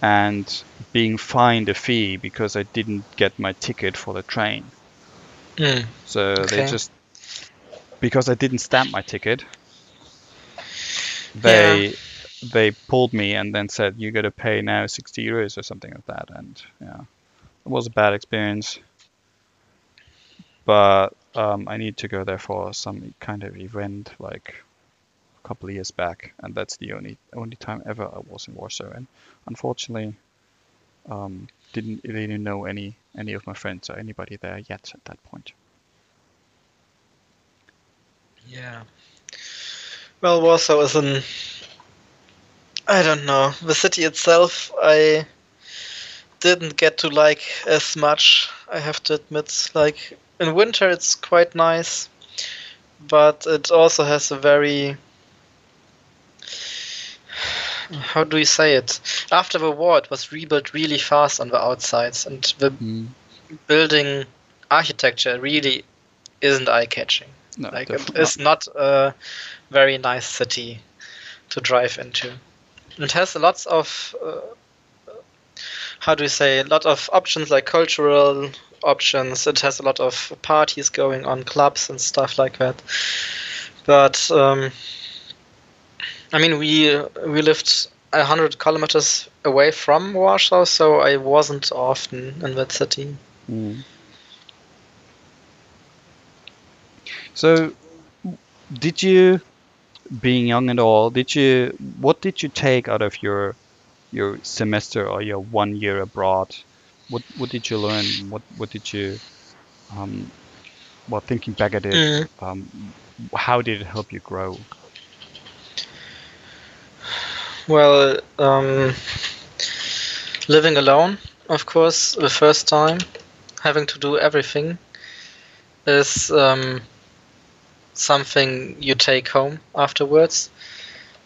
and being fined a fee because I didn't get my ticket for the train. Mm. So they just because I didn't stamp my ticket, they they pulled me and then said you got to pay now 60 euros or something like that, and yeah, it was a bad experience. But um, I need to go there for some kind of event like a couple years back, and that's the only only time ever I was in Warsaw. And unfortunately, um, didn't really know any any of my friends or anybody there yet at that point. Yeah. Well, Warsaw is an. I don't know. The city itself, I didn't get to like as much, I have to admit. Like, in winter, it's quite nice, but it also has a very. How do you say it? After the war, it was rebuilt really fast on the outsides, and the Mm. building architecture really isn't eye catching. No, Like it definitely not a very nice city to drive into. It has lots of uh, how do you say a lot of options like cultural options. It has a lot of parties going on, clubs and stuff like that. But um, I mean, we we lived hundred kilometers away from Warsaw, so I wasn't often in that city. Mm. So, did you, being young and all, did you? What did you take out of your your semester or your one year abroad? What what did you learn? What what did you? Um, well, thinking back at it, Mm. um, how did it help you grow? Well, um, living alone, of course, the first time, having to do everything, is um, something you take home afterwards.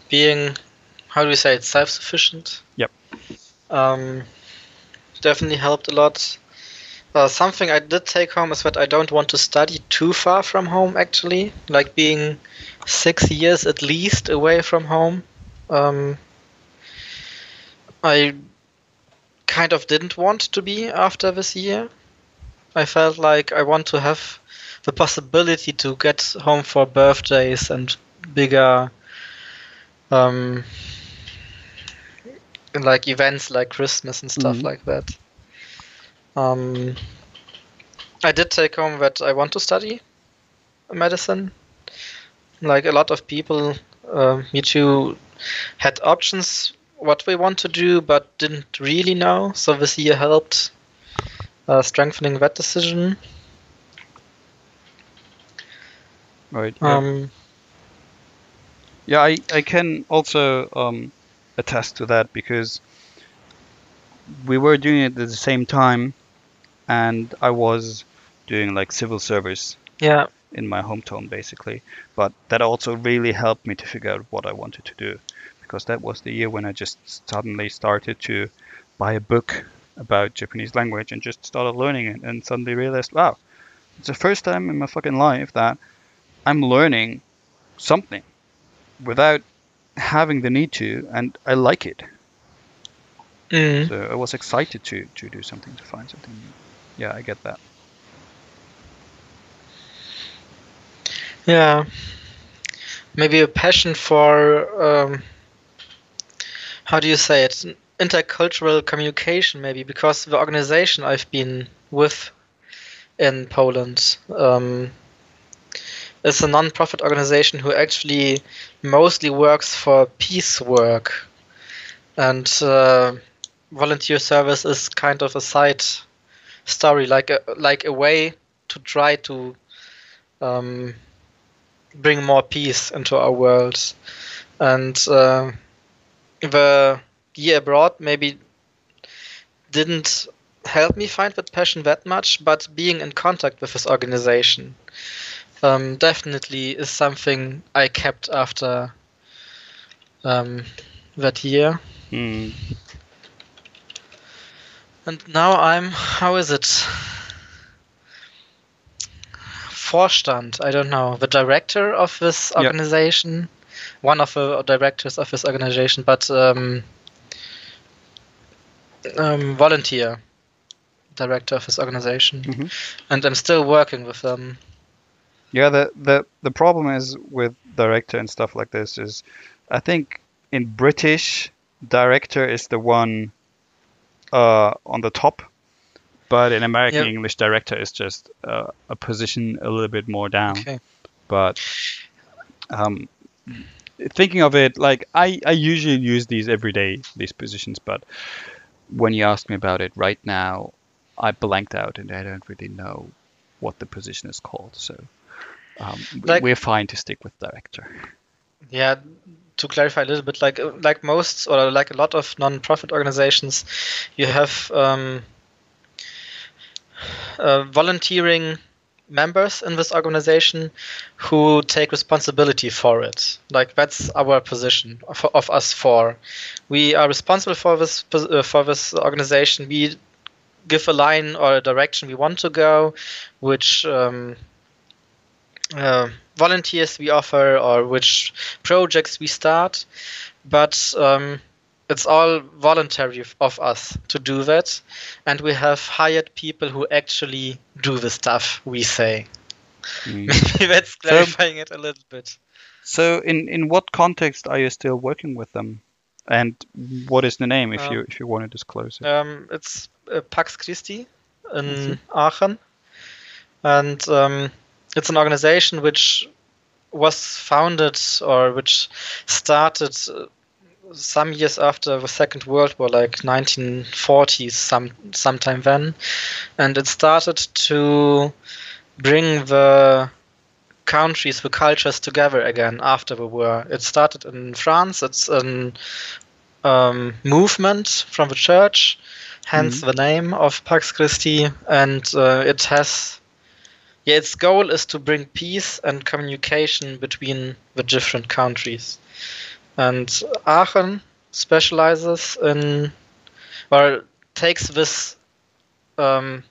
Being, how do we say it, self sufficient? Yep. Um, definitely helped a lot. Uh, something I did take home is that I don't want to study too far from home, actually. Like being six years at least away from home. Um, I kind of didn't want to be after this year. I felt like I want to have the possibility to get home for birthdays and bigger um, like events like Christmas and stuff Mhm. like that. Um, I did take home that I want to study medicine. Like a lot of people, uh, me too, had options what we want to do but didn't really know. So this year helped uh, strengthening that decision. Right. Yeah. Um, Yeah, I, I can also um, attest to that because we were doing it at the same time, and I was doing like civil service yeah, in my hometown basically. But that also really helped me to figure out what I wanted to do because that was the year when I just suddenly started to buy a book about Japanese language and just started learning it and suddenly realized, wow, it's the first time in my fucking life that I'm learning something without having the need to and I like it. mm, So I was excited to to do something to find something new. Yeah, I get that. yeah. Maybe a passion for um, how do you say it? Intercultural communication, maybe because the organization I've been with in Poland um, is a non-profit organization who actually mostly works for peace work, and uh, volunteer service is kind of a side story, like a like a way to try to um, bring more peace into our world, and uh, the year abroad maybe didn't help me find that passion that much, but being in contact with this organization um, definitely is something I kept after um, that year. Hmm. And now I'm, how is it? Vorstand, I don't know, the director of this organization, one of the directors of this organization, but um, um, volunteer director of this organization. Mhm. And I'm still working with them. Yeah, the, the the problem is with director and stuff like this is, I think in British, director is the one uh, on the top, but in American Yep. English, director is just uh, a position a little bit more down. Okay. But um, thinking of it, like I, I usually use these every day, these positions, but when you ask me about it right now, I blanked out and I don't really know what the position is called. So um, Like- we're fine to stick with director. Yeah, to clarify a little bit, like like most or like a lot of non-profit organizations, you have um, uh, volunteering members in this organization who take responsibility for it. Like that's our position of, of us four. We are responsible for this uh, for this organization. We give a line or a direction we want to go, which um, uh, volunteers we offer or which projects we start, but um, it's all voluntary of- us to do that, and we have hired people who actually do the stuff we say. Mm. Maybe that's clarifying it a little bit. so in, in what context are you still working with them? And what is the name if Um, you if you want to disclose it? Um, it's uh, Pax Christi in see. Aachen, and um, it's an organization which was founded or which started uh, some years after the Second World War, like 1940s, some sometime then, and it started to bring the countries, the cultures together again after the war. It started in France. It's an um, movement from the church, hence the name of Pax Christi, and uh, it has yeah, its goal is to bring peace and communication between the different countries. And Aachen specializes in, or takes this um,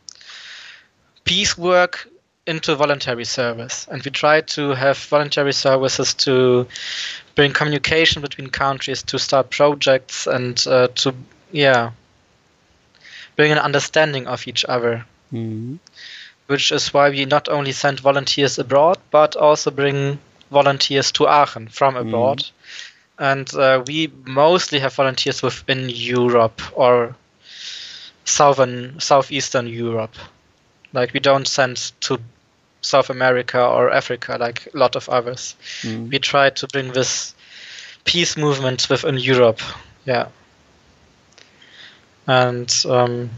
peace work into voluntary service. And we try to have voluntary services to bring communication between countries, to start projects, and uh, to, yeah, bring an understanding of each other. Mhm. Which is why we not only send volunteers abroad, but also bring volunteers to Aachen from abroad. And uh, we mostly have volunteers within Europe or southern, southeastern Europe. Like we don't send to South America or Africa like a lot of others. Mhm. We try to bring this peace movement within Europe. Yeah. And um,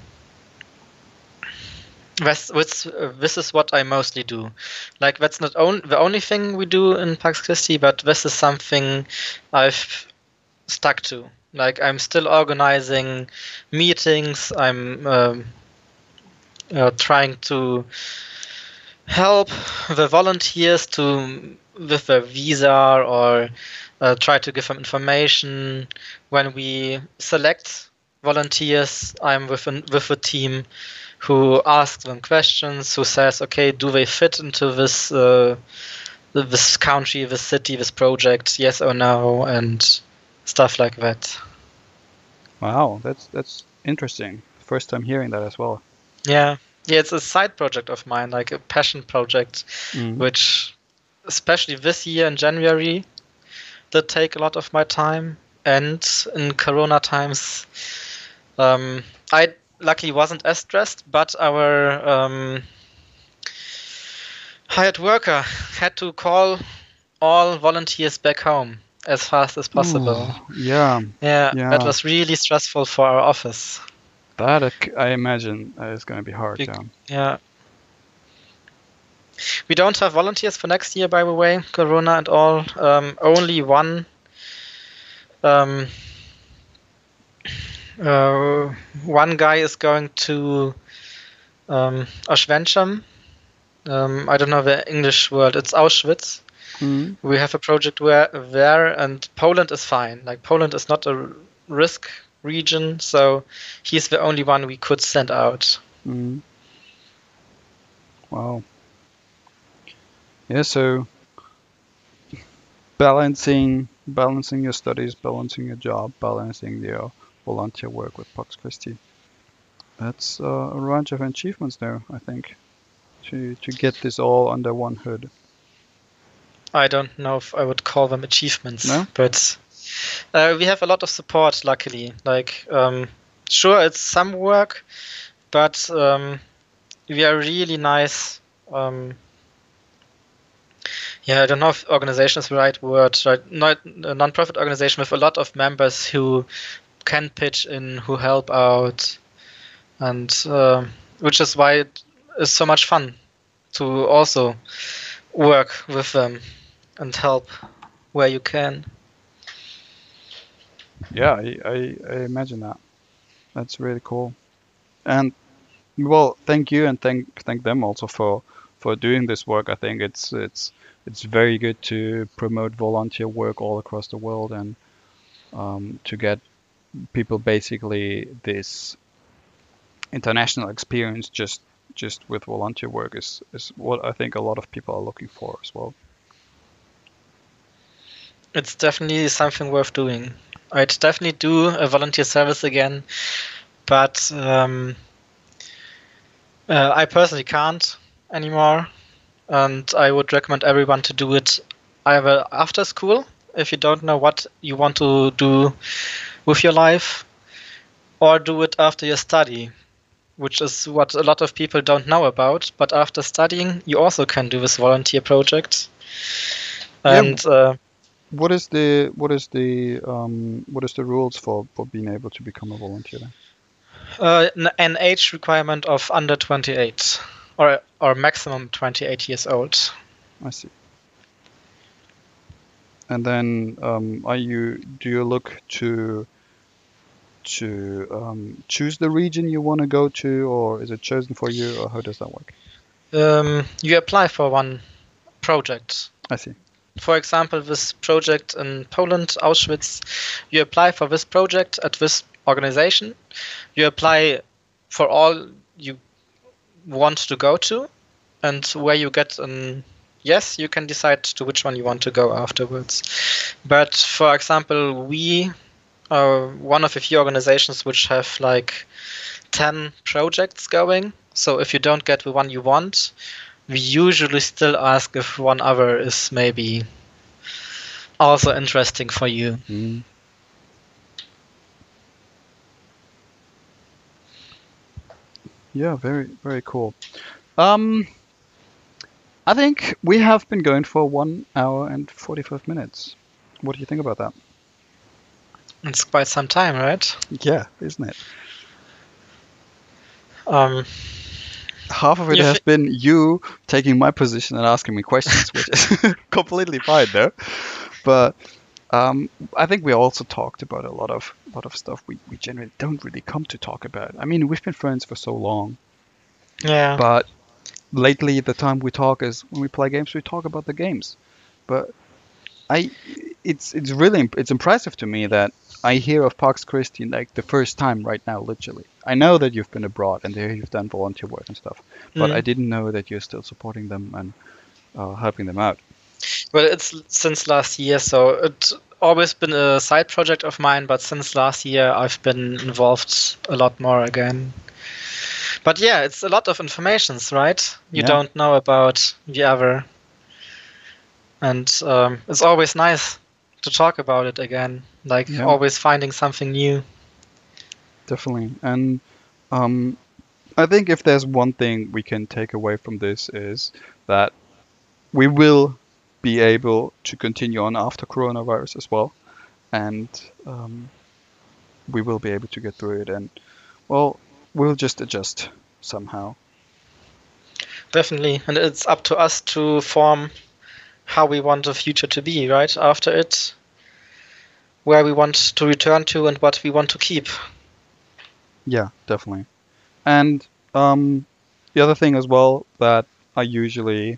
that's, uh, this is what I mostly do. Like that's not on, the only thing we do in Pax Christi, but this is something I've stuck to. Like I'm still organizing meetings. I'm um, uh, trying to help the volunteers to with their visa or uh, try to give them information. When we select volunteers, I'm with an, with a team who asks them questions, who says, okay, do they fit into this uh, this country, this city, this project, yes or no, and stuff like that. Wow, that's that's interesting. First time hearing that as well. Yeah, yeah, it's a side project of mine, like a passion project, Mhm. which, especially this year in January, did take a lot of my time. And in Corona times, um, I luckily wasn't as stressed, but our um, hired worker had to call all volunteers back home as fast as possible. Ooh, yeah, Yeah, Yeah. that was really stressful for our office. that I imagine uh, is going to be hard. Bec- Yeah. Yeah. We don't have volunteers for next year, by the way, Corona and all. Um, only one. Um, uh, one guy is going to um, Auschwitz. Um, I don't know the English word. It's Auschwitz. Mhm. We have a project where there, and Poland is fine. Like Poland is not a risk region, so he's the only one we could send out. Mhm. Wow. Yeah, so balancing balancing your studies, balancing your job, balancing your volunteer work with Pax Christi. That's uh, a range of achievements there, I think, to to get this all under one hood. I don't know if I would call them achievements, No? but uh, we have a lot of support. Luckily, like um, sure it's some work, but um, we are really nice. Um, yeah, I don't know if organization is the right word. Right, not a non-profit organization with a lot of members who can pitch in, who help out, and uh, which is why it is so much fun to also work with them and help where you can. Yeah, I, I, I imagine that. That's really cool. And well, thank you and thank thank them also for for doing this work. I think it's it's it's very good to promote volunteer work all across the world and um, to get people basically this international experience just just with volunteer work is is what I think a lot of people are looking for as well. It's definitely something worth doing. I'd definitely do a volunteer service again, but um, uh, I personally can't anymore, and I would recommend everyone to do it either after school if you don't know what you want to do with your life, or do it after your study, which is what a lot of people don't know about. But after studying, you also can do this volunteer project. Yeah. And uh, What is the what is the um, what is the rules for, for being able to become a volunteer? Uh, an age requirement of under 28 or or maximum 28 years old. I see. And then, um, are you do you look to to um, choose the region you want to go to, or is it chosen for you, or how does that work? Um, you apply for one project. I see. For example, this project in Poland, Auschwitz, you apply for this project at this organization. You apply for all you want to go to, and where you get an yes, you can decide to which one you want to go afterwards. But for example, we are one of a few organizations which have like 10 projects going. So if you don't get the one you want, we usually still ask if one other is maybe also interesting for you. Mm. Yeah, very very cool. Um, I think we have been going for one hour and forty five minutes. What do you think about that? It's quite some time, right? Yeah, isn't it? Um, Half of it has been you taking my position and asking me questions, which is completely fine, though. But um, I think we also talked about a lot of lot of stuff we, we generally don't really come to talk about. I mean, we've been friends for so long, yeah. but lately the time we talk is when we play games. We talk about the games, but I it's it's really imp- it's impressive to me that I hear of Pax Christi like the first time right now, literally. I know that you've been abroad and there you've done volunteer work and stuff, but Mhm. I didn't know that you're still supporting them and uh, helping them out. Well, it's since last year, so it's always been a side project of mine, but since last year I've been involved a lot more again. But yeah, it's a lot of informations, right? You Yeah. don't know about the other. And um, it's always nice to talk about it again, like Yeah. always finding something new. Definitely. And um, I think if there's one thing we can take away from this is that we will be able to continue on after coronavirus as well, and um, we will be able to get through it. And well, we'll just adjust somehow. Definitely. And it's up to us to form how we want the future to be, right? After it, where we want to return to and what we want to keep. Yeah, definitely. And um, the other thing as well that I usually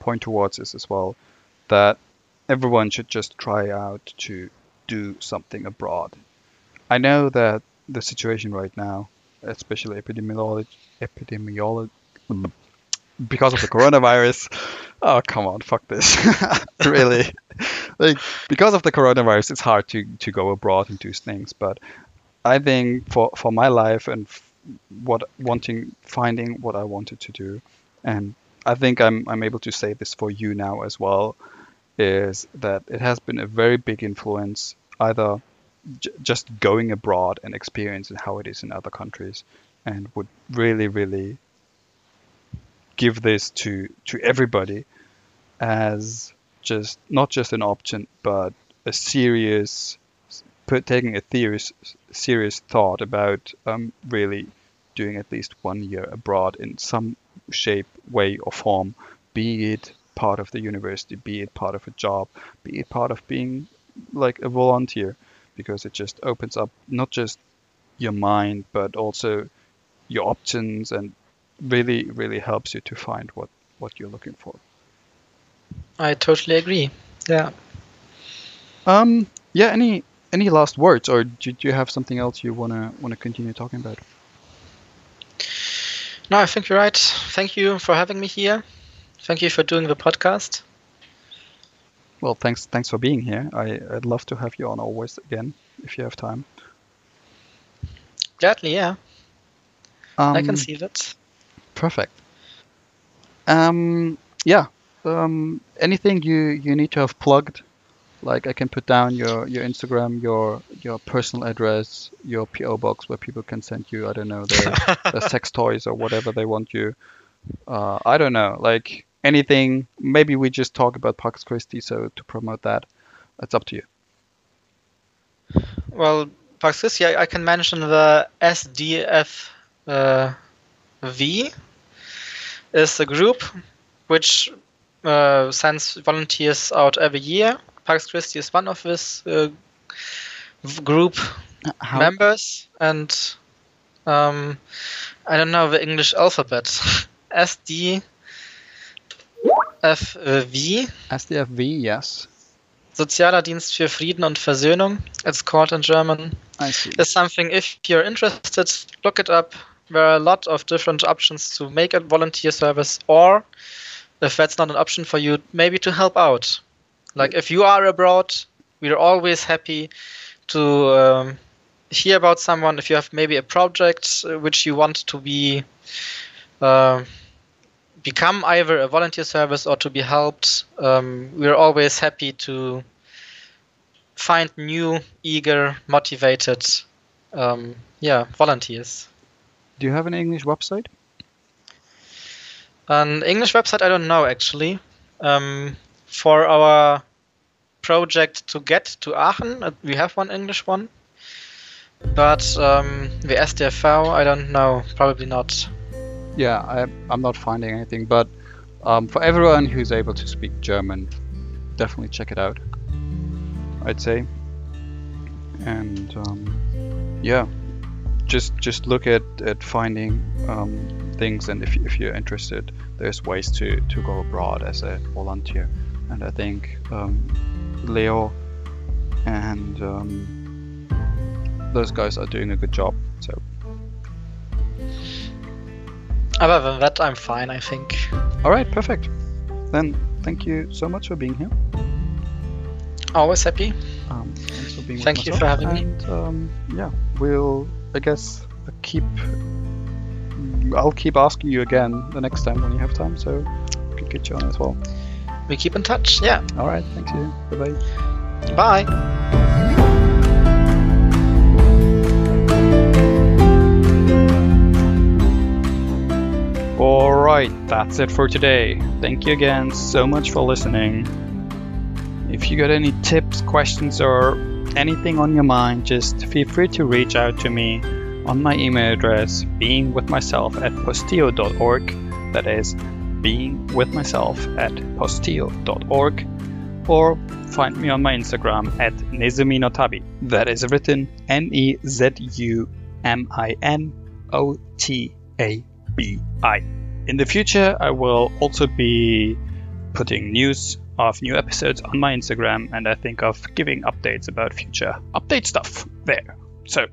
point towards is as well that everyone should just try out to do something abroad. I know that the situation right now, especially epidemiology, epidemiology, because of the coronavirus. Oh come on, fuck this. really, like because of the coronavirus, it's hard to to go abroad and do things. But I think for for my life and what wanting finding what I wanted to do, and I think I'm I'm able to say this for you now as well, is that it has been a very big influence either j- just going abroad and experiencing how it is in other countries, and would really really give this to to everybody as just not just an option but a serious put taking a serious serious thought about um, really doing at least one year abroad in some shape way or form be it part of the university be it part of a job be it part of being like a volunteer because it just opens up not just your mind but also your options and really really helps you to find what what you're looking for I totally agree. Yeah. um yeah any any last words or do, do you have something else you want to want to continue talking about No, I think you're right. Thank you for having me here. Thank you for doing the podcast. well thanks thanks for being here I, i'd love to have you on always again if you have time Gladly, yeah. um, I can see that. Perfect. Um yeah um anything you you need to have plugged? Like i can put down your your instagram your your personal address your po box where people can send you i don't know their, their sex toys or whatever they want you. Uh i don't know like anything maybe we just talk about pax christi so to promote that it's up to you. Well, Pax Christi, I, I can mention the SDF uh, V is a group which uh, sends volunteers out every year. Pax Christi is one of this uh, group How, members, and um, I don't know the English alphabet. SD SDFV, SDFV, yes. Sozialer Dienst für Frieden und Versöhnung, it's called in German, I see. is something if you're interested, look it up. There are a lot of different options to make a volunteer service, or if that's not an option for you, maybe to help out. Like if you are abroad, we're always happy to um, hear about someone. If you have maybe a project uh, which you want to be uh, become either a volunteer service or to be helped, um, we're always happy to find new, eager, motivated, um, yeah, volunteers. Do you have an English website? An English website, I don't know actually. Um, for our project to get to Aachen, uh, we have one English one. But um, the SDFV, I don't know, probably not. Yeah, I, I'm not finding anything, but um, for everyone who's able to speak German, definitely check it out. I'd say, and um, yeah, just just look at at finding um, things, and if if you're interested, there's ways to to go abroad as a volunteer, and I think um, Leo and um, those guys are doing a good job. So Other than that, I'm fine, I think. all right, perfect. Then thank you so much for being here. Always happy. Um, thanks for being with Thank you myself. for having me. Um, yeah, we'll I guess keep. I'll keep asking you again the next time when you have time, so I can get you on as well. We keep in touch. Yeah. All right, thank you. Bye bye. Bye. Alright, that's it for today. Thank you again so much for listening. If you got any tips, questions, or anything on your mind, just feel free to reach out to me on my email address, beingwithmyself at posteo.org. That is beingwithmyself at posteo.org. Or find me on my Instagram at nezuminotabi. That is written N E Z U M I N O T A B I. In the future, I will also be putting news of new episodes on my Instagram, and I think of giving updates about future update stuff there. So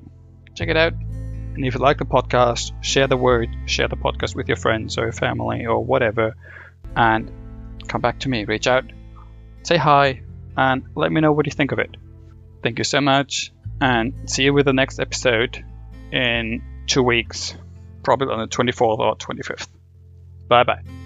check it out. And if you like the podcast, share the word, share the podcast with your friends or your family or whatever, and come back to me. Reach out, say hi, and let me know what you think of it. Thank you so much, and see you with the next episode in two weeks probably on the 24th or 25th. Bye bye.